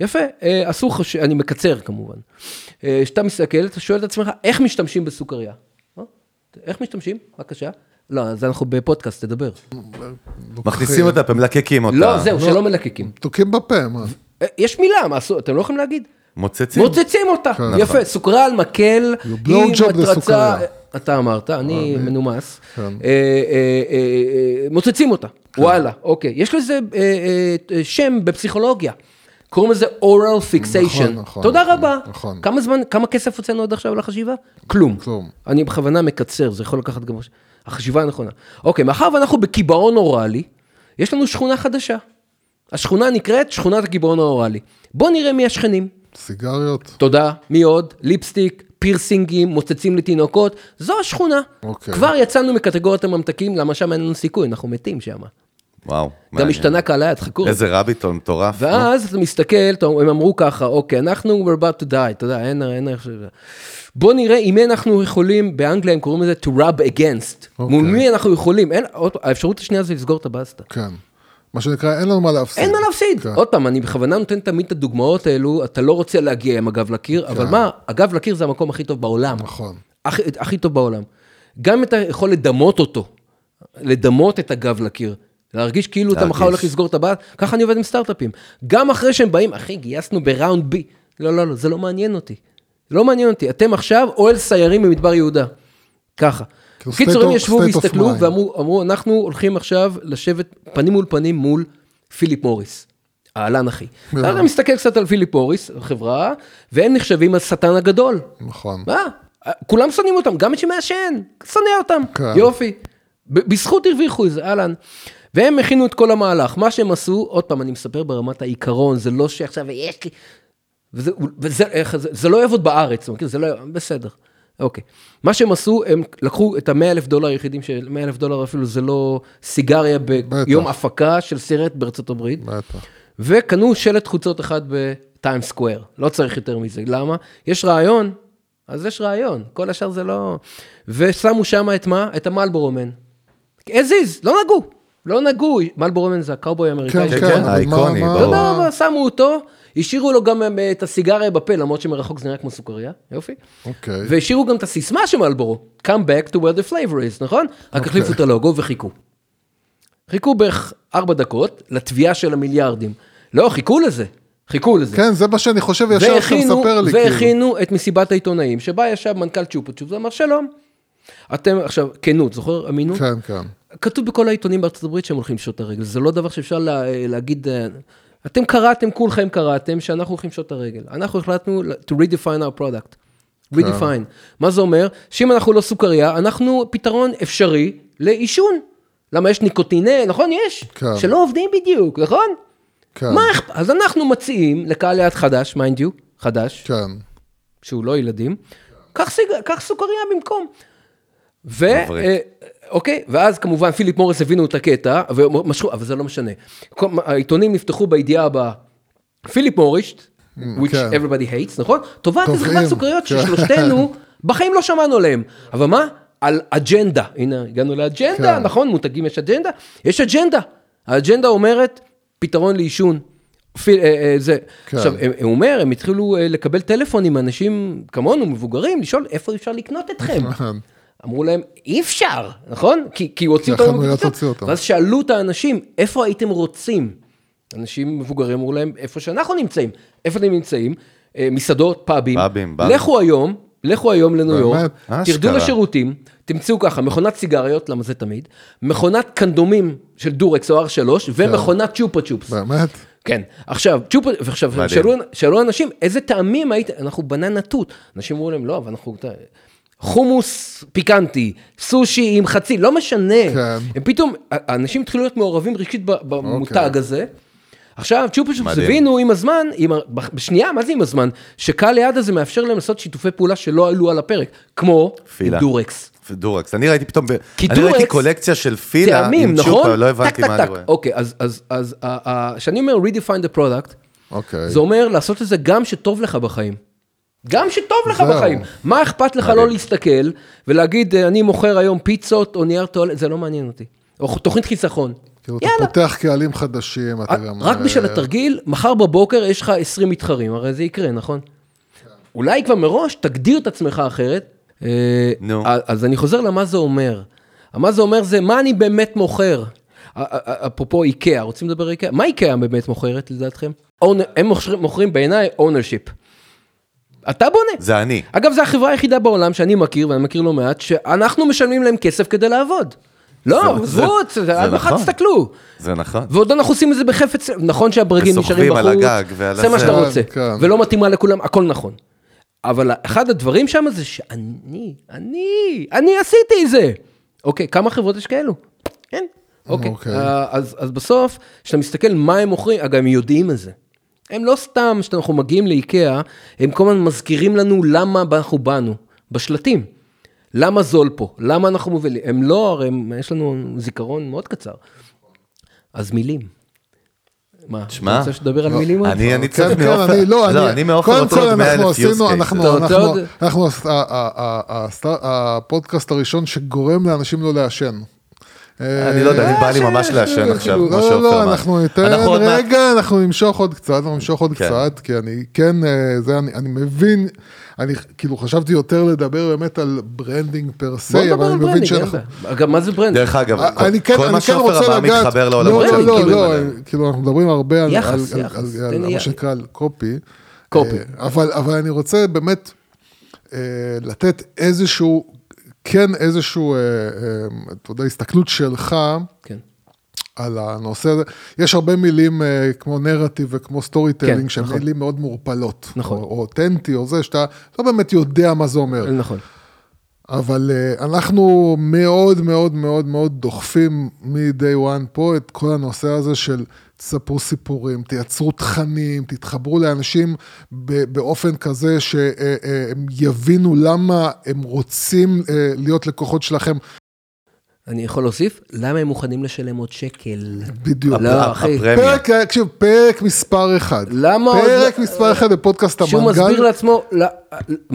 יפה, אה, עשו חוש... אני מקצר כמובן. כשאתה מסתכל, אתה שואל את עצמך, איך משתמשים בסוכריה? איך משתמשים? בבקשה. לא, אז אנחנו בפודקאסט, תדבר. מכניסים אותה, פה, מלקקים אותה. לא, זהו, שלא מלקקים. תוקעים בפה, מה? אה, יש מילה, מה עשו, אתם לא יכולים להגיד? מוצצים. מוצצים אותה, יפה, סוכריה על מקל, blow job לסוכריה. אתה אמרת, אני מנומס, כן. אה, אה, אה, אה, מוצצים אותה, וואלה, אוקיי, יש לזה אה, אה, אה, שם בפסיכולוגיה, קוראים לזה oral fixation, נכון, נכון, תודה נכון, רבה, נכון. כמה זמן, כמה כסף הוצאנו עד עכשיו על החשיבה? כלום, כלום. אני בכוונה מקצר, זה יכול לקחת גם, החשיבה הנכונה, אוקיי, מאחר ואנחנו בקיבעון אוראלי, יש לנו שכונה חדשה, השכונה נקראת שכונת הקיבעון האוראלי, בואו נראה מי השכנים. סיגריות? תודה, מי עוד? ליפסטיק, פירסינגים, מוצצים לתינוקות, זו השכונה. אוקיי. כבר יצאנו מקטגוריית הממתקים, למה שם אין לנו סיכוי, אנחנו מתים שם. וואו. גם. השתנה קהל היעד, חכו. איזה רביטון מטורף. ואז אתה מסתכל, הם אמרו ככה, אוקיי, אנחנו we're about to die, אתה יודע, אין, אין, אין, בוא נראה עם מי אנחנו יכולים, באנגליה הם קוראים לזה to rub against. אוקיי. מול מי אנחנו יכולים, אין, עוד, האפשרות השנייה זה לסגור את הבסטה. כן. מה שנקרא, אין לנו מה להפסיד. אין מה להפסיד. כן. עוד פעם, אני בכוונה נותן תמיד את הדוגמאות האלו, אתה לא רוצה להגיע עם הגב לקיר, אבל מה, הגב לקיר זה המקום הכי טוב בעולם. נכון. הכי, הכי טוב בעולם. גם אם אתה יכול לדמות אותו, לדמות את הגב לקיר, להרגיש כאילו אתה להרגיש. מחר הולך לסגור את הבעיה, ככה אני עובד עם סטארט-אפים. גם אחרי שהם באים, אחי, גייסנו בראונד בי. לא, לא, לא, זה לא מעניין אותי. לא מעניין אותי. אתם עכשיו אוהל סיירים במדבר יהודה. ככה. כאילו בקיצור, state הם ישבו והסתכלו. ואמרו, אמרו, אנחנו הולכים עכשיו לשבת פנים מול פנים מול פיליפ מוריס, האהלן אחי. כן. אתה מסתכל קצת על פיליפ מוריס, החברה, והם נחשבים השטן הגדול. נכון. מה? כולם שונאים אותם, גם מי שמעשן, שונא אותם. כן. יופי. בזכות הרוויחו את זה, אהלן. והם הכינו את כל המהלך. מה שהם עשו, עוד פעם, אני מספר ברמת העיקרון, זה לא שעכשיו יש לי... וזה, וזה איך, זה, זה לא יעבוד בארץ, מכיר? זה לא, בסדר. אוקיי. מה שהם עשו, הם לקחו את המאה אלף דולר היחידים, של 100 אלף דולר אפילו זה לא סיגריה ביום הפקה של סרט בארצות הברית, בטח. וקנו שלט חוצות אחד בטיים סקוויר. לא צריך יותר מזה. למה? יש רעיון, אז יש רעיון, כל השאר זה לא... ושמו שם את מה? את המלבורומן. as is, לא נגעו. לא נגעו, מלבורומן זה הקאובוי האמריקאי. כן, של כן, ג'ון. אבל האיקוני, ברור. תודה רבה, שמו אותו, השאירו לו גם אה, את הסיגריה בפה, למרות שמרחוק זה נראה כמו סוכריה, יופי. אוקיי. והשאירו גם את הסיסמה של מלבורו, come back to where the flavor is, נכון? רק אוקיי. החליפו את הלוגו וחיכו. חיכו בערך ארבע דקות לתביעה של המיליארדים. לא, חיכו לזה, חיכו לזה. כן, זה מה שאני חושב ישר שאתה מספר לי. כאילו. והכינו את מסיבת העיתונאים, שבה ישב מנכ"ל צ'ופו צ'ופ ואמר שלום. אתם עכשיו, כנות, זוכר אמינות? כן, כן. כתוב בכל העיתונים בארצות הברית שהם הולכים לשעות הרגל, זה לא דבר שאפשר לה, להגיד, אה, אתם קראתם, כולכם קראתם, שאנחנו הולכים לשנות הרגל. אנחנו החלטנו to redefine our product. redefine. מה זה אומר? שאם אנחנו לא סוכריה, אנחנו פתרון אפשרי לעישון. למה יש ניקוטיני, נכון? יש. כן. שלא עובדים בדיוק, נכון? כן. מה אכפת? אז אנחנו מציעים לקהל יעד חדש, mind you, חדש, כן. שהוא לא ילדים, קח, סוכריה במקום. ו... אוקיי, ואז כמובן פיליפ מוריס הבינו את הקטע, ומשכו, אבל זה לא משנה. כל, העיתונים נפתחו בידיעה הבאה, פיליפ מוריס, which כן. everybody hates, נכון? תובעת איזה חברת סוכריות כן. ששלושתנו בחיים לא שמענו עליהם. אבל מה? על אג'נדה. הנה, הגענו לאג'נדה, כן. נכון? מותגים יש אג'נדה? יש אג'נדה. האג'נדה אומרת פתרון לעישון. פיל, אה, אה, זה. כן. עכשיו, הוא אומר, הם התחילו אה, לקבל טלפונים מאנשים כמונו, מבוגרים, לשאול איפה אפשר לקנות אתכם. אמרו להם, אי אפשר, נכון? כי, כי הוציאו כי אותנו. הוציאו אותם. ואז שאלו את האנשים, איפה הייתם רוצים? אנשים מבוגרים אמרו להם, איפה שאנחנו נמצאים. איפה אתם נמצאים? אה, מסעדות, פאבים. פאבים, ברים. לכו היום, לכו היום לניו יורק? תרדו אשכרה. לשירותים, תמצאו ככה, מכונת סיגריות, למה זה תמיד, מכונת קנדומים של דורקס או R3, ומכונת צ'ופה צ'ופס. באמת? כן, עכשיו, צ'ופ, ועכשיו. שאלו, שאלו אנשים, איזה טעמים היית, אנחנו בננה תות. אנשים אמרו להם, לא, אבל אנחנו, חומוס פיקנטי, סושי עם חצי, לא משנה. כן. הם פתאום, האנשים התחילו להיות מעורבים רגשית במותג הזה. עכשיו, צ'ופו צ'ופס. הבינו עם הזמן, עם, בשנייה, מה זה עם הזמן? שקהל ליד הזה מאפשר להם לעשות שיתופי פעולה שלא עלו על הפרק, כמו פילה. דורקס. דורקס. אני ראיתי פתאום, אני ראיתי דורקס- קולקציה של פילה טעמים, עם נכון? צ'ופה, לא הבנתי טק, מה אני טק. רואה. אוקיי, אז, כשאני אומר redefine the product, אוקיי. זה אומר לעשות את זה גם שטוב לך בחיים. גם שטוב לך זהו. בחיים. מה אכפת לך לא להסתכל ולהגיד, אה, אני מוכר היום פיצות או נייר טואלט, זה לא מעניין אותי. או תוכנית חיסכון. כאילו, אתה יאללה. פותח קהלים חדשים, אתה גם... רק בשביל אה, התרגיל, מחר בבוקר יש לך 20 מתחרים, הרי זה יקרה, נכון? אולי כבר מראש תגדיר את עצמך אחרת. אה, נו. אז אני חוזר למה זה אומר. מה זה אומר זה מה אני באמת מוכר. א- א- א- אפרופו איקאה, רוצים לדבר על איקאה? מה איקאה באמת מוכרת לדעתכם? הם מוכרים- מוכרים בעיניי ownership. אתה בונה. זה אני. אגב, זו החברה היחידה בעולם שאני מכיר, ואני מכיר לא מעט, שאנחנו משלמים להם כסף כדי לעבוד. לא, עזבו, זה- זה- זה עד מחר נכון. תסתכלו. זה נכון. ועוד אנחנו עושים את זה בחפץ, נכון שהברגים נשארים וסוחבים בחוץ, על הגג ועל זה מה. שאתה כן, רוצה, כן. ולא מתאימה לכולם, הכל נכון. אבל אחד הדברים שם זה שאני, אני, אני עשיתי את זה. אוקיי, כמה חברות יש כאלו? כן. אוקיי, אוקיי. אה, אז, אז בסוף, כשאתה מסתכל מה הם מוכרים, אגב, הם יודעים את זה. הם לא סתם, כשאנחנו מגיעים לאיקאה, הם כל הזמן מזכירים לנו למה אנחנו באנו, בשלטים. למה זול פה? למה אנחנו מובילים? הם לא, הרי הם, יש לנו זיכרון מאוד קצר. אז מילים. מה, אתה רוצה שתדבר על מילים? עוד? אני אני כן, צריך כן, מעופר. אני לא, לא, אני, מעופר קודם רוצה עוד 100 אנחנו אלף cases. אנחנו, הפודקאסט הראשון שגורם לאנשים לא לעשן. אני לא יודע, אני בא לי ממש לעשן עכשיו, כמו לא, לא, שעופר לא, אמר. אנחנו ניתן, אנחנו מעט- רגע, אנחנו נמשוך עוד קצת, אנחנו נמשוך עוד כן. קצת, כי אני כן, אה, זה, אני, אני מבין, אני כאילו חשבתי יותר לדבר באמת על branding per se, אבל אני מבין שאנחנו... אגב, מה זה branding? דרך אגב, אני כן, כל מה כן שעופר רוצה אמר לגעת, מתחבר לעולמות לא, שאני לא, מכיר לא. כאילו אנחנו מדברים הרבה על, מה. שנקרא copy, copy. אה, אבל, אבל אני רוצה באמת אה, לתת איזשהו כן איזשהו, אה, אה, אתה יודע, הסתכלות שלך כן. על הנושא הזה. יש הרבה מילים אה, כמו נרטיב וכמו story כן, telling, שהן נכון. מילים מאוד מעורפלות. נכון. או, או אותנטי או זה, שאתה לא באמת יודע מה זה אומר. נכון. אבל uh, אנחנו מאוד מאוד מאוד מאוד דוחפים מ-day one פה את כל הנושא הזה של תספרו סיפורים, תייצרו תכנים, תתחברו לאנשים ב- באופן כזה שהם יבינו למה הם רוצים uh, להיות לקוחות שלכם. אני יכול להוסיף? למה הם מוכנים לשלם עוד שקל? בדיוק. לא, אחי. פרק, תקשיב, פרק מספר אחד. למה עוד- פרק מספר אחד בפודקאסט שהוא מסביר המנגל. לעצמו, לא,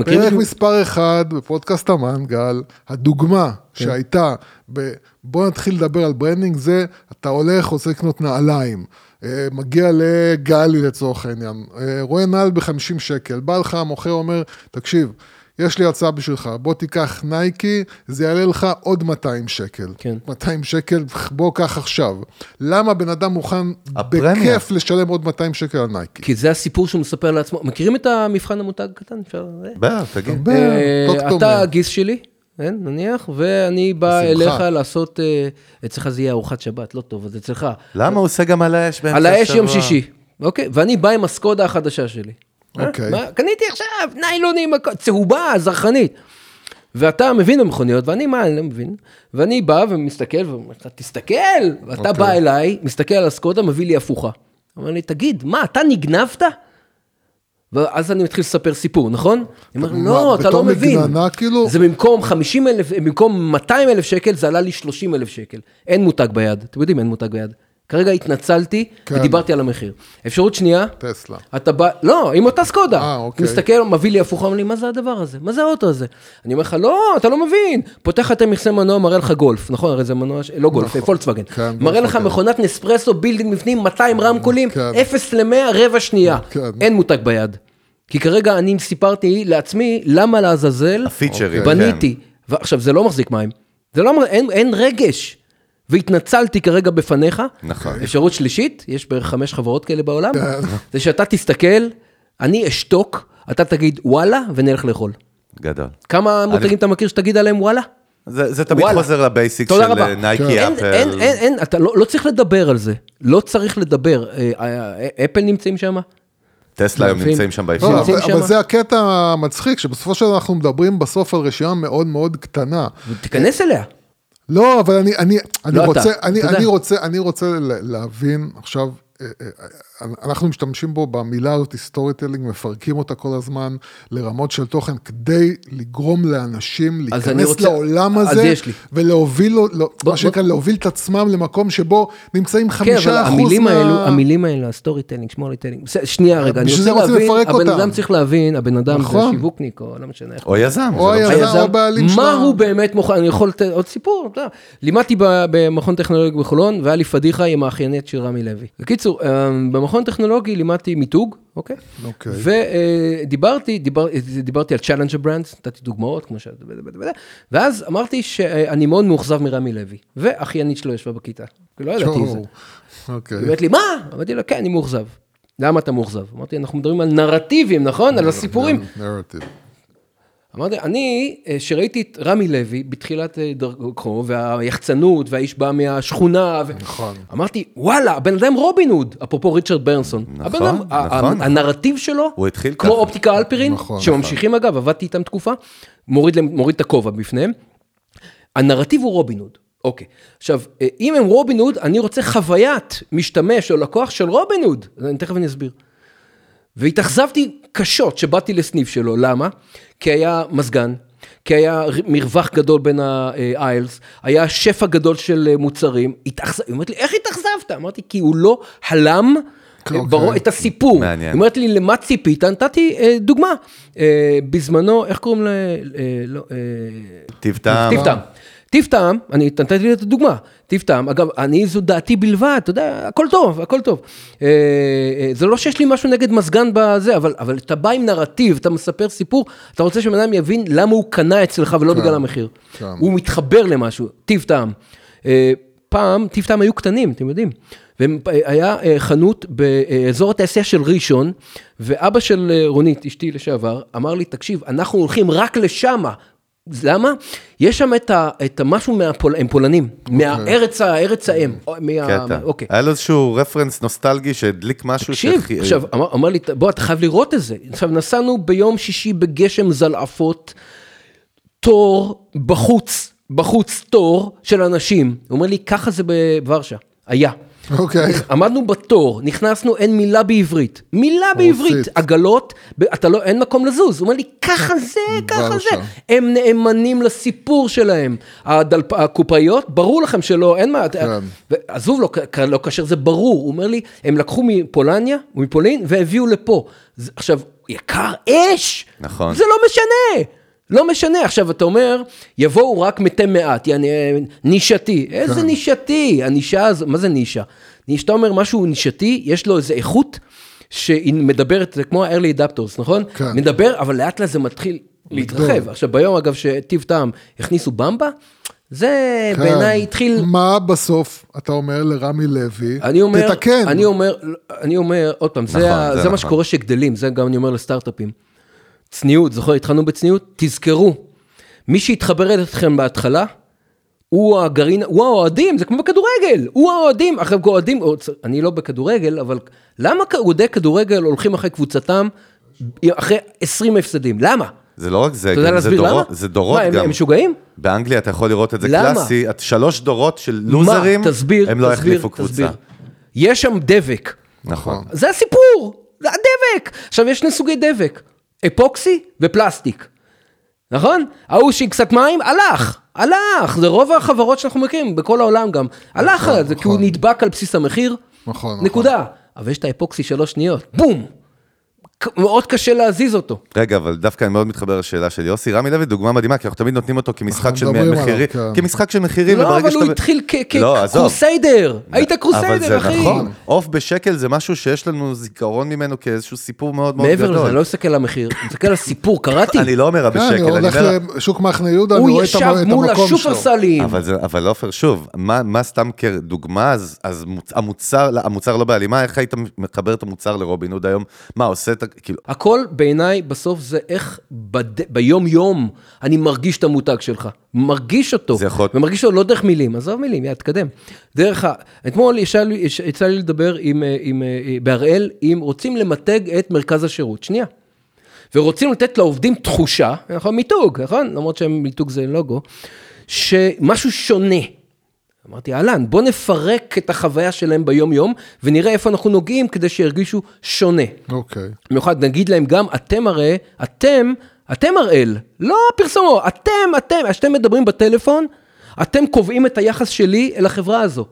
פרק מספר אחד בפודקאסט המנגל, הדוגמה כן. שהייתה, ב, בוא נתחיל לדבר על branding, זה אתה הולך, רוצה לקנות נעליים, אה, מגיע לגלי לצורך העניין, אה, רואה נעל ב-50 שקל, בא לך המוכר אומר, תקשיב, יש לי הצעה בשבילך, בוא תיקח נייקי, זה יעלה לך עוד 200 שקל. כן. 200 שקל, בוא קח עכשיו. למה בן אדם מוכן הפרמיה. בכיף לשלם עוד 200 שקל על נייקי? כי זה הסיפור שהוא מספר לעצמו. מכירים את המבחן המותג הקטן? אפשר... בטח, תגיד. אה, אתה. הגיס שלי, כן, נניח, ואני בא בשמחה. אליך לעשות, אה, אצלך זה יהיה ארוחת שבת, לא טוב, אז אצלך. למה הוא עושה גם על האש באמצע על האש יום השבוע? שישי, אוקיי? ואני בא עם הסקודה החדשה שלי. אה, אוקיי. מה, קניתי עכשיו ניילונים, צהובה, זרחנית. ואתה מבין במכוניות, ואני מה, אני לא מבין. ואני בא ומסתכל, ואומר לך, תסתכל, ואתה אוקיי. בא אליי, מסתכל על הסקודה, מביא לי הפוכה. אומר לי, תגיד, מה, אתה נגנבת? ואז אני מתחיל לספר סיפור, נכון? אני אומר, לא, אתה לא בתור מבין. מגננה, כאילו? זה במקום 50 אלף, במקום 200 אלף שקל, זה עלה לי 30 אלף שקל. אין מותג ביד, אתם יודעים, אין מותג ביד. כרגע התנצלתי כן. ודיברתי על המחיר. אפשרות שנייה, טסלה. אתה בא, לא, עם אותה סקודה. אה, אוקיי. מסתכל, מביא לי הפוכה, אומר לי, מה זה הדבר הזה? מה זה האוטו הזה? אני אומר לך, לא, אתה לא מבין. פותח את המכסה מנוע, מראה לך גולף, נכון? הרי זה מנוע, לא גולף, פולקסווגן. כן, מראה לך פולקסווגן. מכונת נספרסו, built-in בפנים, 200 רמקולים, כן. 0 ל-100, רבע שנייה. כן. אין מותג ביד. כי כרגע אני סיפרתי לעצמי, למה לעזאזל הפיצ'רים, בניתי. ועכשיו, זה לא מחזיק מים. זה לא, אין, אין רגש. והתנצלתי כרגע בפניך. נכון. אפשרות שלישית, יש בערך חמש חברות כאלה בעולם, כן. זה שאתה תסתכל, אני אשתוק, אתה תגיד וואלה, ונלך לאכול. גדול. כמה מותגים אתה מכיר שתגיד עליהם וואלה? זה זה תמיד וואלה. חוזר לבייסיק של רבה. אה, נייקי אין, אפל. אין, אין, אין, אתה לא, לא צריך לדבר על זה, לא צריך לדבר. אה, אה, אפל נמצאים שם? טסלה היום. נמצאים שם לא. נמצאים אבל. זה הקטע המצחיק, שבסופו של דבר אנחנו מדברים בסוף על רשימה מאוד מאוד קטנה. תיכנס אליה. לא, אבל אני, אני, אני לא רוצה, אתה, אני, אתה יודע. אני רוצה, אני רוצה ל- להבין עכשיו, אה, אה, אנחנו משתמשים בו במילה הזאת, storytelling, מפרקים אותה כל הזמן לרמות של תוכן, כדי לגרום לאנשים להיכנס רוצה- לעולם הזה. ולהוביל, לא, בוא- מה שנקרא, להוביל את עצמם למקום שבו נמצאים כן, חמישה אבל אחוז המילים מה... האלו, המילים האלו, ה storytelling, shmorytelling. שנייה רגע, אני רוצה זה להבין, לפרק הבן אותם. אדם צריך להבין, הבן אדם זה נכון. שיווקניק, או לא משנה איך. או יזם. או זה לא היזם. משנה. או הבעלים מה שלה. הוא באמת מוכן, אני יכול לתת עוד סיפור, אתה יודע. לימדתי ב- במכון טכנולוגי בחולון, והיה לי פדיחה עם האחיינית של רמי לוי. בקיצור, אה, במכון טכנולוגי לימדתי מיתוג, אוקיי? אוקיי. ודיברתי, דיבר, דיברתי על challenger brands, נתתי דוגמאות, כמו ש... ואז אמרתי שאני מאוד מאוכזב מרמי לוי, ואחיינית שלו ישבה בכיתה. כי לא ידעתי את זה. אוקיי. היא אומרת לי, מה? אמרתי לה, כן, אני מאוכזב. למה אתה מאוכזב? אמרתי, אנחנו מדברים על נרטיבים, נכון? על הסיפורים. נרטיב. אמרתי, אני, אה, שראיתי את רמי לוי בתחילת אה, דרכו, והיחצנות, והאיש בא מהשכונה, ו... נכון. אמרתי, וואלה, הבן אדם רובין הוד, אפרופו ריצ'רד ברנסון. הבן אדם, נכון. הנרטיב שלו, הוא התחיל כמו ככה. אופטיקה אלפרין, נכון, שממשיכים אגב, עבדתי איתם תקופה, מוריד, מוריד את הכובע בפניהם. הנרטיב הוא רובין הוד. אוקיי, עכשיו, אה, אם הם רובין הוד, אני רוצה חוויית משתמש או לקוח של רובין הוד, אני תכף אני אסביר. והתאכזבתי קשות שבאתי לסניף שלו, למה? כי היה מזגן, כי היה מרווח גדול בין האיילס, היה שפע גדול של אה, מוצרים, התאכזב, היא אומרת לי, איך התאכזבת? אמרתי, כי הוא לא הלם אוקיי. ברור, את הסיפור. מעניין. היא אומרת לי, למה ציפית? נתתי אה, דוגמה. אה, בזמנו, איך קוראים ל... אה, לא, אה, טיב טעם. טיב טעם. טיב טעם, אני נתתי לי את הדוגמה, טיב טעם, אגב, אני זו דעתי בלבד, אתה יודע, הכל טוב, הכל טוב. אה, אה, זה לא שיש לי משהו נגד מזגן בזה, אבל, אבל אתה בא עם נרטיב, אתה מספר סיפור, אתה רוצה שבן אדם יבין למה הוא קנה אצלך ולא כן, בגלל המחיר. כן. הוא מתחבר למשהו, טיב טעם. אה, פעם, טיב טעם היו קטנים, אתם יודעים. והיה חנות באזור התעשייה של ראשון, ואבא של רונית, אשתי לשעבר, אמר לי, תקשיב, אנחנו הולכים רק לשמה. למה? יש שם את, ה, את המשהו מהפול... הם פולנים, מהארץ האם. או, מה... קטע. אוקיי. היה לו איזשהו רפרנס נוסטלגי שהדליק משהו תקשיב, שחי- עכשיו, אמר, אמר לי, בוא, אתה חייב לראות את זה. עכשיו, נסענו ביום שישי בגשם זלעפות, תור בחוץ, בחוץ תור של אנשים. הוא אומר לי, ככה זה בוורשה, היה. אוקיי. עמדנו בתור, נכנסנו, אין מילה בעברית. מילה בעברית. עגלות, אתה לא, אין מקום לזוז. הוא אומר לי, ככה זה, ככה ורשה. זה. הם נאמנים לסיפור שלהם. הדלפ... הקופאיות, ברור לכם שלא, אין מה, כן. עזוב, לא, לא כאשר זה ברור. הוא אומר לי, הם לקחו מפולניה, מפולין, והביאו לפה. זה, עכשיו, יקר אש! נכון. זה לא משנה. לא משנה, עכשיו אתה אומר, יבואו רק מתי מעט, יעני, אה, נישתי. איזה כן. נישתי? הנישה הזו, מה זה נישה? כשאתה אומר משהו נישתי, יש לו איזה איכות שהיא מדברת, זה כמו ה-early adapters, נכון? כן. מדבר, אבל לאט לאט זה מתחיל להתרחב. עכשיו, ביום אגב שטיב טעם הכניסו במבה, זה כן. בעיניי התחיל... מה בסוף אתה אומר לרמי לוי? אני אומר, תתקן. אני אומר, אני אומר, עוד פעם, זה, נכון, ה- זה זה נכון. מה שקורה שגדלים, זה גם אני אומר לסטארט-אפים. צניעות, זוכר, התחלנו בצניעות? תזכרו, מי שהתחבר אליכם בהתחלה, הוא הגרעין, הוא האוהדים, זה כמו בכדורגל, הוא האוהדים, עכשיו אוהדים, או- אני לא בכדורגל, אבל למה אוהדי כדורגל הולכים אחרי קבוצתם אחרי 20 הפסדים? למה? זה לא רק זה, גם זה? דורות, זה דורות מה, גם. הם משוגעים? באנגליה אתה יכול לראות את זה למה? קלאסי, שלוש דורות של לוזרים, מה? תסביר, הם לא תסביר, החליפו קבוצה. תסביר. יש שם דבק. נכון. זה הסיפור, זה הדבק. עכשיו, יש שני סוגי דבק, אפוקסי ופלסטיק. נכון? ההוא שהיא קצת מים, הלך, הלך. זה רוב החברות שאנחנו מכירים, בכל העולם גם. הלך, זה כי הוא נכון. נדבק על בסיס המחיר. נכון, נכון. נקודה. אבל יש את האפוקסי שלוש שניות, בום. מאוד קשה להזיז אותו. רגע, אבל דווקא אני מאוד מתחבר לשאלה של יוסי. רמי לוי דוגמה מדהימה, כי אנחנו תמיד נותנים אותו כמשחק של מחירים, כן. כמשחק של מחירים, לא, אבל הוא התחיל לא. כקרוסיידר. היית אבל קרוסיידר, זה אחי. נכון, עוף בשקל זה משהו שיש לנו זיכרון ממנו כאיזשהו סיפור מאוד מאוד מעבר גדול. לזה, אני לא מסתכל על המחיר, אני מסתכל על הסיפור, קראתי. אני לא אומר כן, בשקל, אני אני הולך אומר... לשוק מחנה יהודה, אני הוא רואה את ישב המ- את מול המקום שלו. השופרסלים. אבל, אבל עופר, שוב, מה, מה סתם כדוגמה, אז, אז מוצ, המוצר, לא בהלימה, איך היית מחבר את המוצר לרובין הוד היום? מה, עושה את. כאילו, הכל בעיניי בסוף זה איך בד... ביום יום אני מרגיש את המותג שלך, מרגיש אותו, זה יכול- ומרגיש אותו לא דרך מילים, עזוב מילים, יאללה, תקדם. דרך ה... אתמול ישב לי- יצא לי לדבר עם, אה, עם, אה, בהראל, אם רוצים למתג את מרכז השירות, שנייה. ורוצים לתת לעובדים תחושה, נכון, מיתוג, נכון? למרות שמיתוג זה לוגו, שמשהו שונה. אמרתי, אהלן, בוא נפרק את החוויה שלהם ביום-יום, ונראה איפה אנחנו נוגעים כדי שירגישו שונה. אוקיי. במיוחד נגיד להם גם, אתם הרי, אתם, אתם הראל, לא פרסומו, אתם, אתם, כשאתם מדברים בטלפון, אתם קובעים את היחס שלי אל החברה הזו,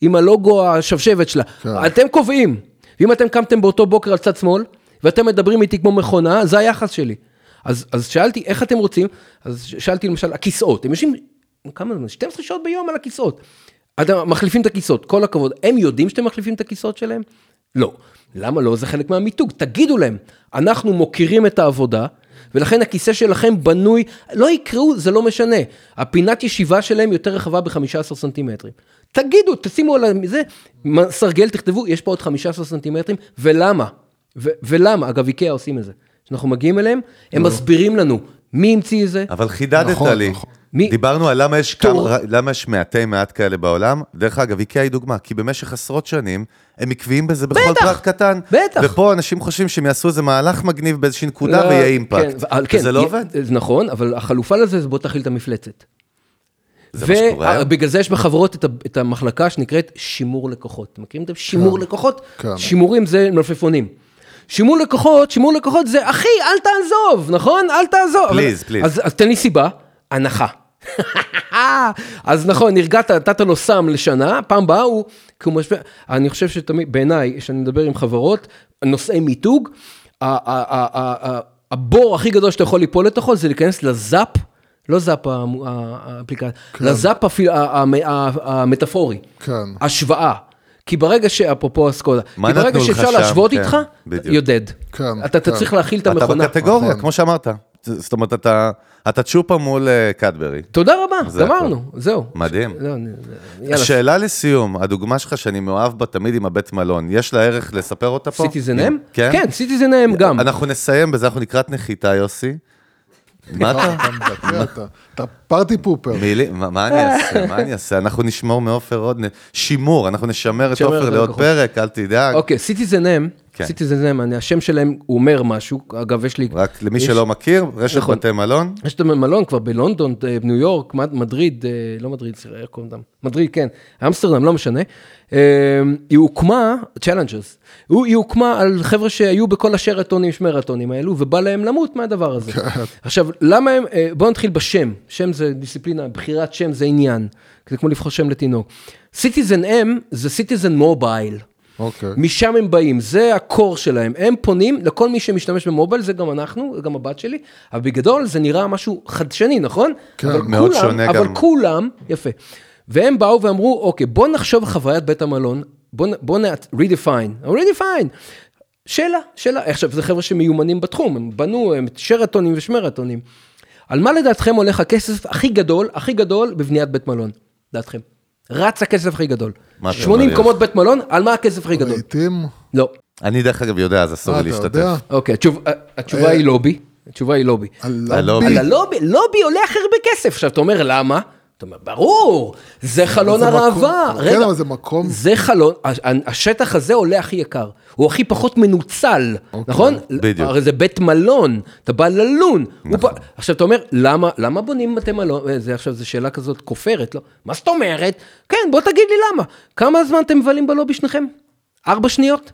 עם הלוגו השבשבת שלה. כן. אתם קובעים. ואם אתם קמתם באותו בוקר על צד שמאל, ואתם מדברים איתי כמו מכונה, זה היחס שלי. אז, אז שאלתי, איך אתם רוצים? אז שאלתי למשל, הכיסאות, הם יושבים, כמה זמן? 12 שעות ביום על הכיסאות. אתם מחליפים את הכיסאות, כל הכבוד. הם יודעים שאתם מחליפים את הכיסאות שלהם? לא. למה לא? זה חלק מהמיתוג. תגידו להם, אנחנו מוקירים את העבודה, ולכן הכיסא שלכם בנוי, לא יקראו, זה לא משנה. הפינת ישיבה שלהם יותר רחבה ב-15 סנטימטרים. תגידו, תשימו על זה, סרגל, תכתבו, יש פה עוד 15 סנטימטרים, ולמה? ו- ולמה? אגב, איקאה עושים את זה. כשאנחנו מגיעים אליהם, הם מסבירים לנו מי המציא את זה, אבל חידדת נכון, לי. נכון. מי- דיברנו על למה יש, תור. כמה, למה יש מעטי מעט כאלה בעולם. דרך אגב, איקאה היא דוגמה, כי במשך עשרות שנים הם עקביים בזה בכל בטח, פרט קטן. בטח. ופה אנשים חושבים שהם יעשו איזה מהלך מגניב באיזושהי נקודה לא, ויהיה כן, אימפקט. ו- כן, וזה לא י- עובד. זה נכון, אבל החלופה לזה זה בוא תכיל את המפלצת. זה מה שקורה היום. ובגלל זה יש בחברות את, המחלקה שנקראת שימור לקוחות. מכירים את זה? שימור לקוחות? כן. שימורים זה מלפפונים. שימור לקוחות, שימור לקוחות זה, אחי, אל תעזוב, נכון? אל תעזוב. please. אז, אז תן לי סיבה, הנחה. אז נכון, נרגעת, נתת לו סם לשנה, פעם באה הוא, כי הוא משווה, אני חושב שתמיד, בעיניי, כשאני מדבר עם חברות, נושאי מיתוג, ה- ה- ה- ה- ה- הבור הכי גדול שאתה יכול ליפול לתוכו זה להיכנס לזאפ, לא זאפ האפליקציה, לזאפ ה- ה- המטאפורי, כן. השוואה. כי ברגע שאפרופו אסקודה, מה כי ברגע שאפשר? להשוות כן, איתך. כן, אתה אתה כן. צריך להכיל את אתה המכונה. בקטגוריה, נכון. כמו שאמרת. זאת אומרת, אתה, אתה צ'ופה מול אה, קדברי. תודה רבה, זה גמרנו, זהו. מדהים. לא, אני- יאללה, שאלה לסיום, הדוגמה שלך שאני מאוהב בה תמיד עם הבית מלון, יש לה ערך לספר אותה פה? citizenM? כן? כן, citizenM גם. אנחנו נסיים בזה, אנחנו לקראת נחיתה, יוסי. מה אתה? אתה אתה- party pooper. מה אני אעשה? מה אני אעשה? אנחנו נשמור מעופר עוד, שימור, אנחנו נשמר את עופר לעוד. פרק, אל תדאג. אוקיי, citizenM, כן. citizenM, אני- השם שלהם, הוא אומר משהו, אגב, יש לי... רק למי יש- שלא מכיר, רשת נכון. בתי מלון, יש את המלון כבר בלונדון, אה, בניו יורק, מד- מדריד, אה, לא מדריד, סליחה, איך קוראים להם? מדריד, כן, אמסטרדם, לא משנה. אה, היא הוקמה, challengers, היא הוקמה על חבר'ה שהיו בכל השרתונים, שמרתונים האלו, ובא להם למות מהדבר הזה. עכשיו, למה הם, בואו נתחיל בשם, שם זה דיסציפלינה, בחירת שם זה עניין, זה כמו לבחור שם לתינוק. citizenM זה citizen mobile. אוקיי. משם הם באים, זה ה core שלהם. הם פונים לכל מי שמשתמש ב mobile, זה גם אנחנו, גם הבת שלי, אבל בגדול זה נראה משהו חדשני, נכון? כן, אבל מאוד כולם, שונה אבל גם. כולם, יפה. והם באו ואמרו, אוקיי, בוא נחשוב חוויית בית המלון, בוא, בוא נ... redefine, redefine. שאלה, שאלה. עכשיו, זה חבר'ה שמיומנים בתחום, הם בנו הם שרתונים ושמרתונים. על מה לדעתכם הולך הכסף הכי גדול, הכי גדול בבניית בית מלון? דעתכם. רץ הכסף הכי גדול. מה אתה 80 אומר? קומות בית מלון, על מה הכסף הכי גדול? לעיתים, לא. אני דרך אגב יודע, אז אסור אה, לי להשתתף. אוקיי, התשוב- התשובה היא לובי. התשובה היא לובי. על הלובי. על לובי. הלובי, לובי עולה הכי הרבה כסף. עכשיו, אתה אומר, למה? אתה אומר, ברור, זה חלון הראווה. כן, רגע, אבל זה מקום- זה חלון, הש- השטח הזה עולה הכי יקר. הוא הכי פחות מנוצל, נכון? בדיוק. הרי זה בית מלון, אתה בא ללון. בא- עכשיו, אתה אומר, למה למה בונים בתי מלון? אה, זה עכשיו, זו שאלה כזאת כופרת, לא? מה זאת אומרת? כן, בוא תגיד לי למה. כמה זמן אתם מבלים בלובי שניכם? ארבע שניות?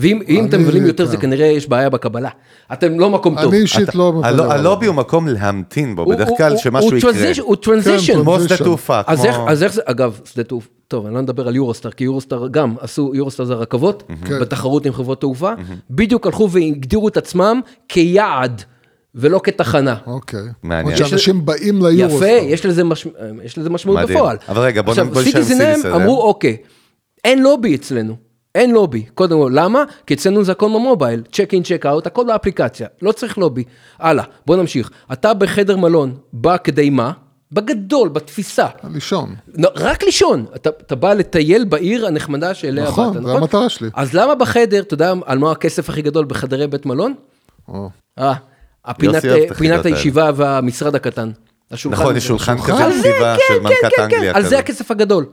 ואם אם אתם מבלים יותר, זה. כנראה יש בעיה בקבלה. אתם לא מקום טוב. אני אישית לא... מפנה הלובי הוא מקום להמתין בו, הוא- בדרך כלל שמשהו הוא יקרה. הוא טרנזישן. כן, כמו. שדה תעופה, אז איך, כמו... אז איך זה, אגב, שדה תעופה, טוב, אני לא מדבר על יורוסטאר, כי יורוסטאר גם עשו, יורוסטאר זה רכבות, כן. בתחרות עם חברות תעופה, בדיוק הלכו והגדירו את עצמם כיעד, ולא כתחנה. אוקיי. מעניין. עוד שאנשים באים ליורו. יפה, יש לזה, מש... יש לזה משמעות מדהים. בפועל. אבל רגע, בוא נ- עכשיו, בוא נשאר עם citizen citizen, אמרו? אוקיי, אין לובי אצלנו. אין לובי, קודם כל, למה? כי אצלנו זה הכל ב mobile, check in, check out, הכל באפליקציה, לא צריך לובי. הלאה, בוא נמשיך. אתה בחדר מלון, בא כדי מה? בגדול, בתפיסה. לישון. לא, רק לישון, אתה, אתה בא לטייל בעיר הנחמדה שאליה נכון, באת, זה המטרה שלי. אז למה בחדר, אתה יודע על מה הכסף הכי גדול בחדרי בית מלון? או. אה, הפינת, פינת. הישיבה והמשרד הקטן. נכון. יש שולחן? כזה כתיבה כן, של כן, מלכת כן, אנגליה כן, על. זה הכסף הגדול.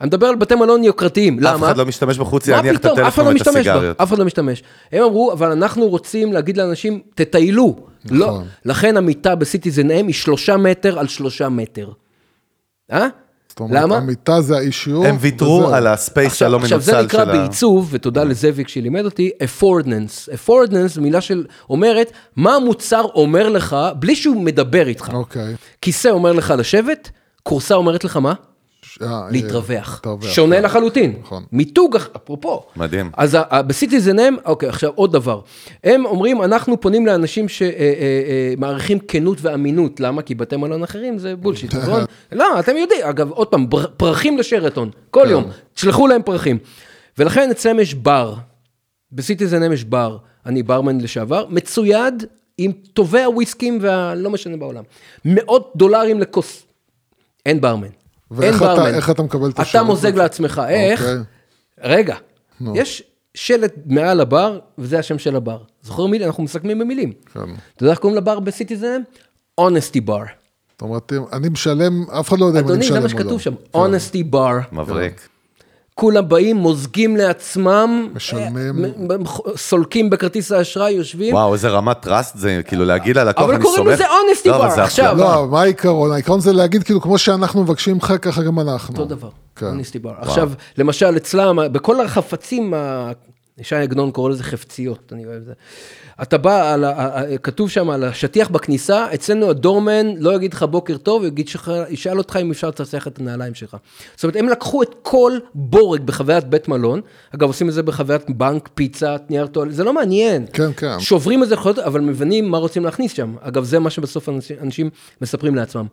אני מדבר על בתי מלון יוקרתיים, למה? אף אחד לא משתמש בחוץ, מה יניח את הטלפון לא ואת הסיגריות. אף אחד לא משתמש. הם אמרו, אבל אנחנו רוצים להגיד לאנשים, תטיילו. לא, נכון. לכן המיטה בסיטיזן אם היא שלושה מטר על שלושה מטר. אה? זאת אומרת, למה? המיטה זה האישיו. הם ויתרו. על הספייס עכשיו, הלא עכשיו זה מנוצל נקרא של ה... בעיצוב, ותודה לזאביק שלימד אותי, affordance. affordance זו מילה של, אומרת, מה המוצר אומר לך, בלי שהוא מדבר איתך. אוקיי. כיסא אומר לך לשבת, כורסה אומרת לך מה? אה, אה, להתרווח. שונה כן. לחלוטין. נכון. מיתוג, אפרופו. מדהים. אז בסיטיזן הם, אוקיי, עכשיו עוד דבר. הם אומרים, אנחנו פונים לאנשים שמעריכים כנות ואמינות. למה? כי בתי מלון אחרים זה בולשיט, נכון? לא, אתם יודעים. אגב, עוד פעם, פרחים לשרתון. כל כן. יום. תשלחו להם פרחים. ולכן אצלם יש בר. בסיטיזן הם יש בר. אני ברמן לשעבר. מצויד עם טובי הוויסקים והלא משנה בעולם. מאות דולרים לכוס. אין ברמן. אין ואיך אתה- ברמן. איך אתה מקבל את אתה השירות מוזג הזה? לעצמך, איך? אוקיי. רגע, יש שלט מעל הבר, וזה השם של הבר. זוכר מילים? אנחנו מסכמים במילים. כן. אתה יודע איך קוראים לבר בסיטיזן? honesty bar. זאת אומרת, אני משלם, אף אחד לא יודע אם אני אדוני, משלם או זה לא. מה שכתוב שם, honesty bar. מבריק. כולם באים, מוזגים לעצמם, משלמים. סולקים בכרטיס האשראי, יושבים. וואו, איזה רמת טראסט זה, כאילו להגיד ללקוח, אני קוראים סומך. לזה לא, אבל bar. זה עכשיו, הפלאה. לא, מה העיקרון? העיקרון זה להגיד, כאילו, כמו שאנחנו מבקשים ממך, ככה גם אנחנו. אותו דבר, כן. honesty bar. עכשיו, למשל אצלם, בכל החפצים, שי עגנון קורא לזה חפציות, אני אוהב את זה. אתה בא, על ה- כתוב שם על השטיח בכניסה, אצלנו הדורמן לא יגיד לך בוקר טוב, יגיד שלך, ישאל אותך אם אפשר לצחצח את הנעליים שלך. זאת אומרת, הם לקחו את כל בורג בחוויית בית מלון, אגב, עושים את זה בחוויית בנק, פיצה, נייר טואלט, זה לא מעניין. כן, כן. שוברים את זה, אבל מבינים מה רוצים להכניס שם. אגב, זה מה שבסוף אנשים, אנשים מספרים לעצמם.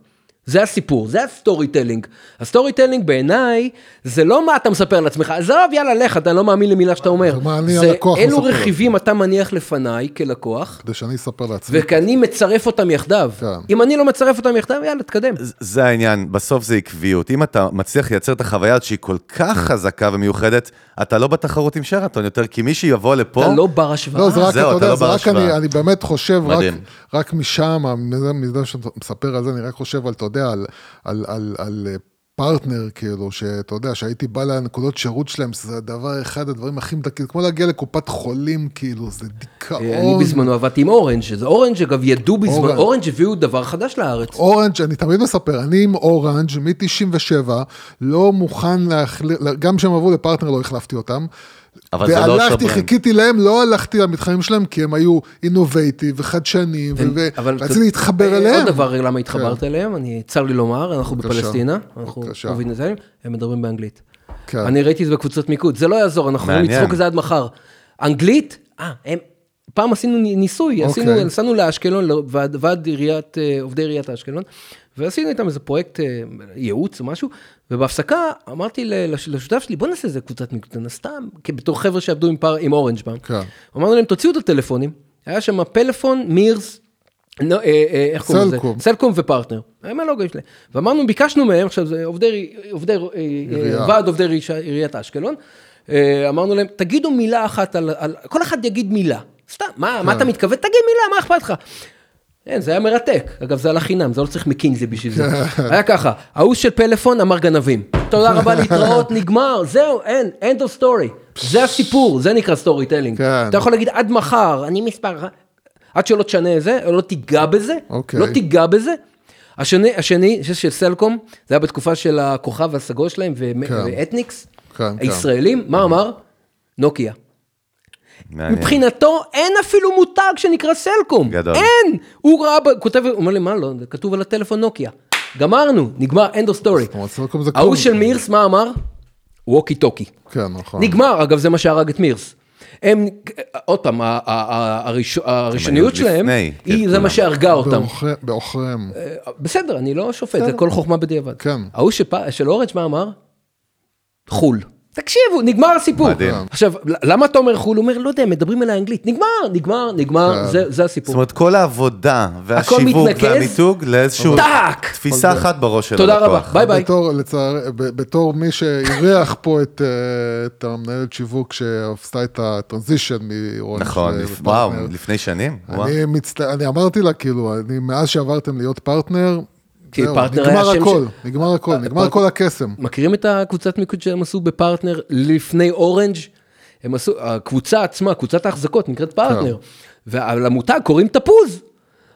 זה הסיפור, זה ה storytelling. ה storytelling בעיניי, זה לא מה אתה מספר לעצמך, עזוב, יאללה, לך, אתה לא מאמין למילה שאתה אומר. זה הלקוח אילו מספר. רכיבים אתה מניח לפניי כלקוח, כדי שאני אספר לעצמי. וכי אני מצרף אותם יחדיו. כן. אם אני לא מצרף אותם יחדיו, יאללה, תקדם. זה העניין, בסוף זה עקביות. אם אתה מצליח לייצר את החוויה שהיא כל כך חזקה ומיוחדת, אתה לא בתחרות עם שרתון יותר, כי מי שיבוא לפה... אתה לא בר השוואה. לא, זה רק, זהו, אתה אתה יודע, לא זה רק. אני, אני באמת חושב, רק. רק משם, מזה שאתה מספר על זה, אני רק חושב על, אתה יודע, על, על, על, על אה, פרטנר, כאילו, שאתה יודע, שהייתי בא לנקודות שירות שלהם, שזה הדבר, אחד הדברים הכי מדכאים, כמו להגיע לקופת חולים, כאילו, זה דיכאון. אני בזמנו עבדתי עם אורנג', שזה אורנג' אגב ידעו אורנג'. אורנג' הביאו דבר חדש לארץ. אורנג', אני תמיד מספר, אני עם אורנג' מ-97, לא מוכן להחליף, גם כשהם עברו לפרטנר לא החלפתי אותם. אבל זה לא והלכתי, אותו brand. חיכיתי להם, לא הלכתי למתחרים שלהם, כי הם היו innovative וחדשניים, ורציתי להתחבר אליהם. עוד דבר, למה התחברת אליהם, אני, צר לי לומר, אנחנו. בפלסטינה, אנחנו לזה, הם מדברים באנגלית. כן. אני ראיתי את זה בקבוצות מיקוד, זה לא יעזור, אנחנו יכולים. לצחוק על זה עד מחר. אנגלית, אה, הם, פעם עשינו ניסוי, עשינו, אוקיי. נסענו לאשקלון, ועד ועד עיריית, אה, עובדי עיריית אשקלון, ועשינו איתם איזה פרויקט אה, ייעוץ או משהו, ובהפסקה אמרתי לשותף שלי, בוא נעשה איזה קבוצת מיקוד, סתם, בתור חבר'ה שעבדו עם, פר, עם אורנג' פעם. כן. אמרנו להם, תוציאו את הטלפונים, היה שם פלאפון, מירס, נו, אה, אה, איך קוראים לזה? סלקום. סלקום ופרטנר, הם הלוגו שלהם. ואמרנו, ביקשנו מהם, עכשיו זה עובדי, עובדי, אה, עירייה. ועד עובדי עיריית אשקלון, אמרנו להם, תגידו מילה אחת על, על כל אחד יגיד מילה. סתם, מה, מה אתה מתכוון? תגיד מילה, מה אכפת לך? כן, זה היה מרתק. אגב, זה על החינם, זה לא צריך מקינזי בשביל זה. היה ככה, ההוא של פלאפון אמר גנבים. תודה רבה להתראות, נגמר, זהו, אין, end of story. זה הסיפור, זה נקרא storytelling. כן. אתה יכול להגיד עד מחר, אני מספר, אחת." עד שלא תשנה את זה, לא תיגע בזה, אוקיי. לא תיגע בזה. השני, השני, של סלקום, זה היה בתקופה של הכוכב הסגול שלהם, כן. ואתניקס, כן, כן. הישראלים, מה אמר? נוקיה. מעניין. מבחינתו אין אפילו מותג שנקרא סלקום. גדול. אין! הוא ראה, כותב, הוא אומר לי, מה לא, זה כתוב על הטלפון נוקיה. גמרנו, נגמר, end of story. ההוא. של מירס, מה אמר? ווקי טוקי. כן, נכון. נגמר, אגב, זה מה שהרג את מירס. הם, עוד פעם, הראשוניות שלהם, לפני, כן, היא, זה. מה שהרגה אותם. בעוכרי- בעוכריהם. בסדר, אני לא שופט, זה כל חוכמה בדיעבד. כן. ההוא של אורנג' מה אמר? חו"ל. תקשיבו, נגמר הסיפור. מדהים. עכשיו, למה אתה אומר חו"ל? הוא אומר, לא יודע, מדברים אליי אנגלית. נגמר, נגמר, נגמר, כן. זה- זה זאת הסיפור. אומרת, כל העבודה והשיווק. והמיתוג לאיזשהו... טאק! תפיסה אחת בראש של תודה הלקוח. רבה, ביי ביי. בתור, לצער, בתור מי שאירח פה את, אה, את המנהלת שיווק שעשתה את ה transition מאורנג' נכון, וואו. לפני שנים? אני, מצט... אני אמרתי לה, כאילו, אני, מאז שעברתם להיות פרטנר, כי זהו, פרטנר היה נגמר השם הכל, של- נגמר הכל, אה, נגמר פרט- כל הקסם. מכירים את הקבוצת מיקוד שהם עשו בפרטנר לפני אורנג'? הם עשו, הקבוצה עצמה, קבוצת ההחזקות נקראת פרטנר. ולמותג קוראים תפוז.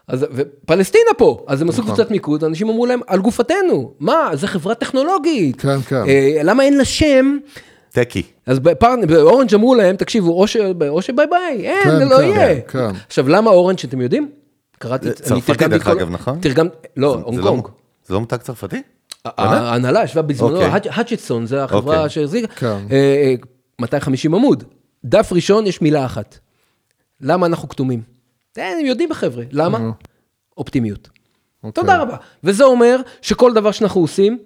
אז, ופלסטינה פה, אז הם עשו קבוצת מיקוד, אנשים אמרו להם, על גופתנו, מה, זה חברה טכנולוגית. כן, כן. אה, למה אין לה שם? טקי. אז בפרטנר, באורנג' אמרו להם, תקשיבו, או, ש, או שביי ביי, אין, כן, זה לא כן, יהיה. כן. עכשיו, למה אורנג' אתם יודעים? קראתי, צרפתי דרך אגב, נכון? תרגם, לא, הונג לא- קונג. זה לא מותג צרפתי? ההנהלה ישבה בזמנו, אוקיי. האצ'- האצ'טסון, זה החברה אוקיי. שהחזיקה, כן. אה, אה, 250 עמוד. דף ראשון יש מילה אחת. למה אנחנו כתומים? אה, הם יודעים החבר'ה, למה? אופטימיות. אוקיי. תודה רבה. וזה אומר שכל דבר שאנחנו עושים,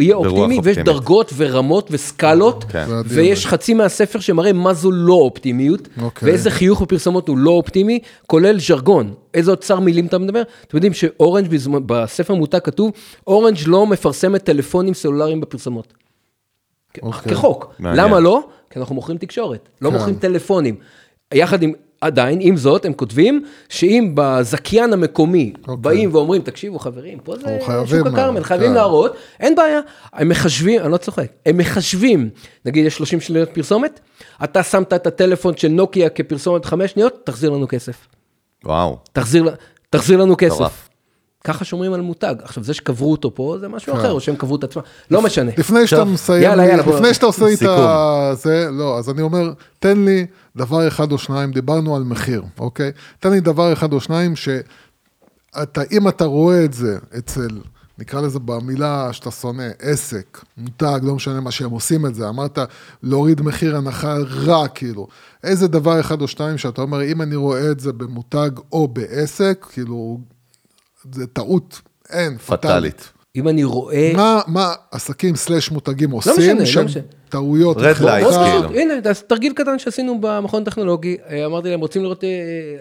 יהיה אופטימי, ויש אופטימית. דרגות ורמות וסקלות, כן. ויש חצי מהספר שמראה מה זו לא אופטימיות, אוקיי. ואיזה חיוך בפרסומות הוא לא אופטימי, כולל ז'רגון. איזה אוצר מילים אתה מדבר? אתם יודעים שאורנג' בזמן- בספר מותג כתוב, אורנג' לא מפרסמת טלפונים סלולריים בפרסומות. אוקיי. כחוק. מעניין. למה לא? כי אנחנו מוכרים תקשורת, לא כן. מוכרים טלפונים. יחד עם, עדיין, עם זאת, הם כותבים שאם בזכיין המקומי אוקיי. באים ואומרים, תקשיבו חברים, פה זה שוק הכרמל, חייבים כן. להראות, אין בעיה. הם מחשבים, אני לא צוחק, הם מחשבים, נגיד יש 30 שניות פרסומת, אתה שמת את הטלפון של נוקיה כפרסומת 5 שניות, תחזיר לנו כסף. וואו. תחזיר, תחזיר לנו כסף. ככה שומרים על מותג. עכשיו, זה שקברו אותו פה, זה משהו כן. אחר, או שהם קברו את עצמם, לא משנה. לפני שאתה מסיים, יאללה, יאללה, בוא- לפני שאתה עושה את. זה, לא, אז אני אומר, תן לי דבר אחד או שניים, דיברנו על מחיר, אוקיי? תן לי דבר אחד או שניים שאתה, אם אתה רואה את זה אצל, נקרא לזה במילה שאתה שונא, עסק, מותג, לא משנה מה שהם עושים את זה, אמרת להוריד מחיר הנחה רע, כאילו. איזה דבר אחד או שניים שאתה אומר, אם אני רואה את זה במותג או בעסק, כאילו, זה טעות, אין, פטאלית. אם אני רואה... מה, מה עסקים סלאש מותגים לא משנה, עושים, לא שהם משנה. טעויות. Red החלטה? lights, מאוד כאילו. הנה, אז תרגיל קטן שעשינו במכון הטכנולוגי, אה, אמרתי להם, רוצים לראות אה,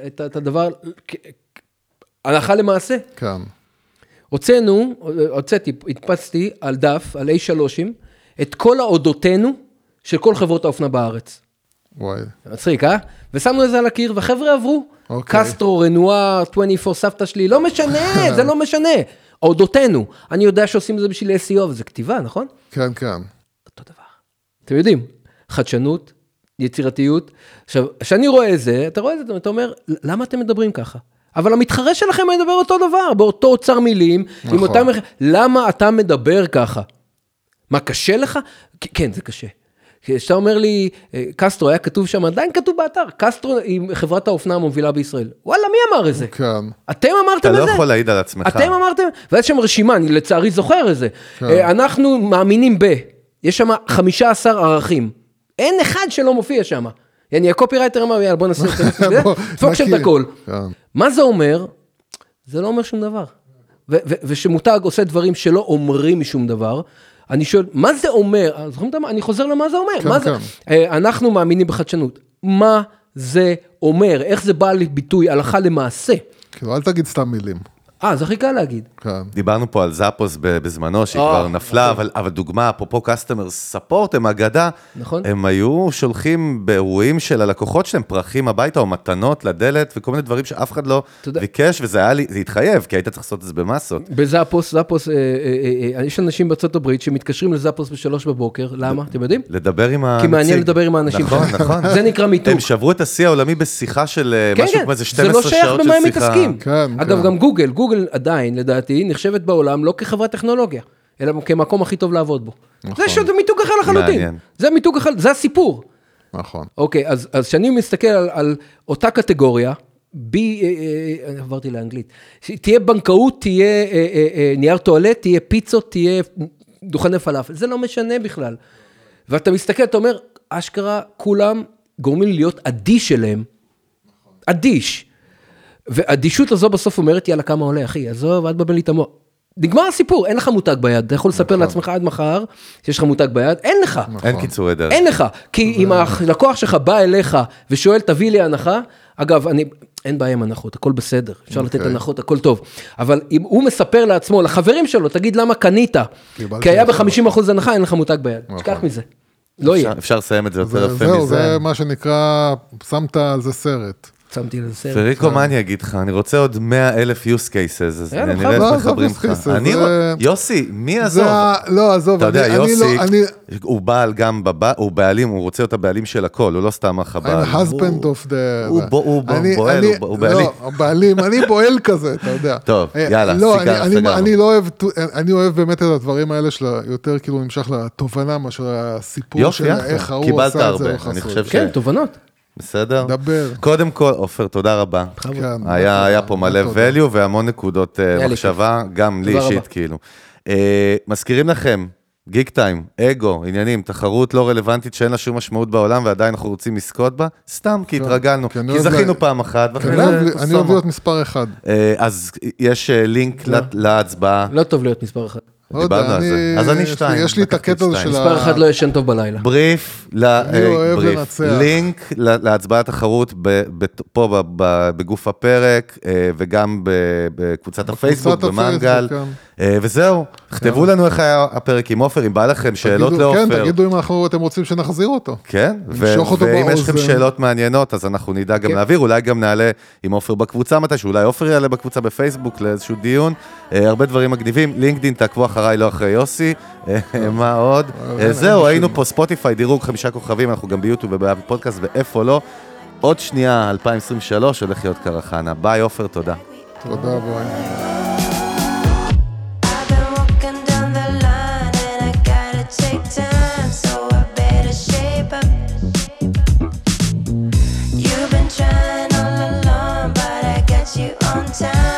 את, את הדבר, הלכה למעשה. כן, הוצאנו, הוצאתי, הדפסתי על דף, על A3, את כל האודותינו של כל חברות האופנה בארץ. וואי. מצחיק, אה? ושמנו את זה על הקיר, והחבר'ה עברו. אוקיי. קסטרו, רנואר, 24, סבתא שלי, לא משנה, זה לא משנה. אודותינו. אני יודע שעושים את זה בשביל SEO, וזה כתיבה, נכון? כן, כן. אותו דבר. אתם יודעים, חדשנות, יצירתיות. עכשיו, כשאני רואה את זה, אתה רואה את זה, אתה אומר, למה אתם מדברים ככה? אבל המתחרה שלכם מדבר אותו דבר, באותו אוצר מילים, עם נכון. אותם... למה אתה מדבר ככה? מה, קשה לך? כן, זה קשה. כשאתה אומר לי, אה, קסטרו, היה כתוב שם, עדיין כתוב באתר, קסטרו היא חברת האופנה המובילה בישראל. וואלה, מי אמר את זה? כן. אתם אמרתם אתה את זה? לא יכול להעיד על עצמך. אתם אמרתם, ויש שם רשימה, אני לצערי זוכר את זה. כן. אה, אנחנו מאמינים ב... יש שם 15 ערכים. אין אחד שלא מופיע שם. יעני, הקופירייטר אמר, יאללה, בוא נעשה את זה, דפוק שם את. הכל. מה זה אומר? זה לא אומר שום דבר. ושמותג עושה דברים שלא אומרים משום דבר, אני שואל, מה זה אומר? אני חוזר למה זה אומר. כן, מה? כן. אה, אנחנו מאמינים בחדשנות. מה זה אומר? איך זה בא לביטוי הלכה למעשה? כאילו, אל תגיד סתם מילים. אה, זה הכי קל להגיד. כן. דיברנו פה על זאפוס בזמנו, שהיא אה, כבר נפלה, אבל, אבל דוגמה, אפרופו קסטומר ספורט, הם אגדה. נכון. הם היו שולחים באירועים של הלקוחות שלהם פרחים הביתה, או מתנות לדלת, וכל מיני דברים שאף אחד לא יודע- ביקש, וזה היה לי, זה התחייב, כי היית צריך לעשות את זה במסות. בזאפוס, זאפוס, אה, אה, אה, יש אנשים בארצות הברית שמתקשרים לזאפוס בשלוש בבוקר, למה? אתם יודעים? לדבר עם הנציג. כי מעניין לדבר עם האנשים. נכון. נכון. זה נקרא מיתוג. הם שברו את השיא העולמי בשיחה של אה, כן, משהו כן, כמו איזה זה 12 לא שעות של שיחה. במה הם מתעסקים. כן, אגב. גם גוגל, גוגל עדיין, לדעתי, נחשבת בעולם לא כחברת טכנולוגיה, אלא כמקום הכי טוב לעבוד בו. נכון. זה שזה מיתוג אחר לחלוטין. מעניין. זה מיתוג אחר, זה הסיפור. נכון. אוקיי, אז כשאני מסתכל על, על אותה קטגוריה, בי, אה, אה, עברתי לאנגלית, תהיה בנקאות, תהיה אה, אה, אה, נייר טואלט, תהיה פיצות, תהיה דוכני פלאפל, זה לא משנה בכלל. ואתה מסתכל, אתה אומר, אשכרה, כולם גורמים להיות אדיש אליהם. אדיש. והאדישות הזו בסוף אומרת, יאללה, כמה עולה, אחי, עזוב, אל תבלבל לי את המוח. נגמר הסיפור, אין לך מותג ביד, אתה יכול לספר לעצמך עד מחר שיש לך מותג ביד, אין לך. אין קיצורי דרך. אין לך, כי אם הלקוח שלך בא אליך ושואל, תביא לי הנחה, אגב, אני, אין בעיה עם הנחות, הכל בסדר, אפשר לתת אוקיי. הנחות, הכל טוב. אבל אם הוא מספר לעצמו, לחברים שלו, תגיד למה קנית, כי היה הנחה. ב-50% הנחה, אין לך מותג ביד. תשכח מזה. לא יהיה. אפשר- לסיים את זה יותר זה- יפה זהו, מזה. זה מה שנקרא, שמת על זה סרט. שמתי לזה סרט. פריקו, מה אני אגיד לך? אני רוצה עוד 100 אלף use cases, אז נראה איך בכבוד. מחברים לא, לך. עזוב, אני זה- רואה- יוסי, מי עזוב? לא, עזוב, אתה יודע, אני- אני יוסי, לא, אני... הוא בעל גם, הוא בעלים, הוא רוצה להיות הבעלים של הכל, הוא לא סתם אח I'm הבעל. husband of the... הוא בו- הוא בו- אני- בועל, אני- הוא- בעלים. לא, בעלים, אני בועל כזה, אתה יודע. טוב, אה, יאללה, לא, אני- אני- סגרנו. אני לא אוהב, אני אוהב באמת את הדברים האלה של יותר כאילו נמשך לתובנה מאשר הסיפור יופי, של. איך ההוא קיבלת עשה את זה. הרבה, ואיך אני עשו חושב את זה. כן, תובנות. בסדר? דבר. קודם כל, עופר, תודה רבה. כן, היה היה פה מלא תודה. value והמון נקודות אה, מחשבה, גם לי אישית, רבה. כאילו. אה, מזכירים לכם, גיק טיים, אגו, עניינים, תחרות לא רלוונטית שאין לה שום משמעות בעולם ועדיין אנחנו רוצים לזכות בה, סתם כי התרגלנו, כי אני כי אוהב זכינו פעם אחת, אני אוהב- אני אוהב. להיות מספר אחד. אה, אז יש לינק לה- להצבעה, לא טוב להיות מספר אחד. לא יודע, דיברנו על זה. אז אני שתיים, יש לי את הקטע הזה. של מספר ה... אחד לא ישן טוב בלילה. בריף, ל- אני אה, אוהב בריף. לנצח. לינק להצבעת תחרות ב- ב- פה ב- ב- בגוף הפרק, אה, וגם ב- בקבוצת הפייסבוק, הפייסבוק, במנגל. כן. אה, וזהו, תכתבו לנו איך היה הפרק עם עופר, אם בא לכם שאלות כן, לעופר. תגידו אם אנחנו- אתם רוצים שנחזיר אותו. כן, ואם יש לכם. שאלות מעניינות, אז אנחנו נדע גם כן. להעביר, אולי גם נעלה עם עופר בקבוצה מתישהו, אולי עופר יעלה בקבוצה בפייסבוק לאיזשהו דיון, אה, הרבה דברים מגניבים, לינקדין, תעקבו אחריי, לא אחרי יוסי, אה, מה עוד? זהו, היינו פה, ספוטיפיי, דירוג חמישה כוכבים, אנחנו גם ביוטיוב ובאפל פודקאסט, ואיפה לא. עוד שנייה, 2023, הולך להיות קרחנה. ביי, עופר, תודה. תודה, בואי. time.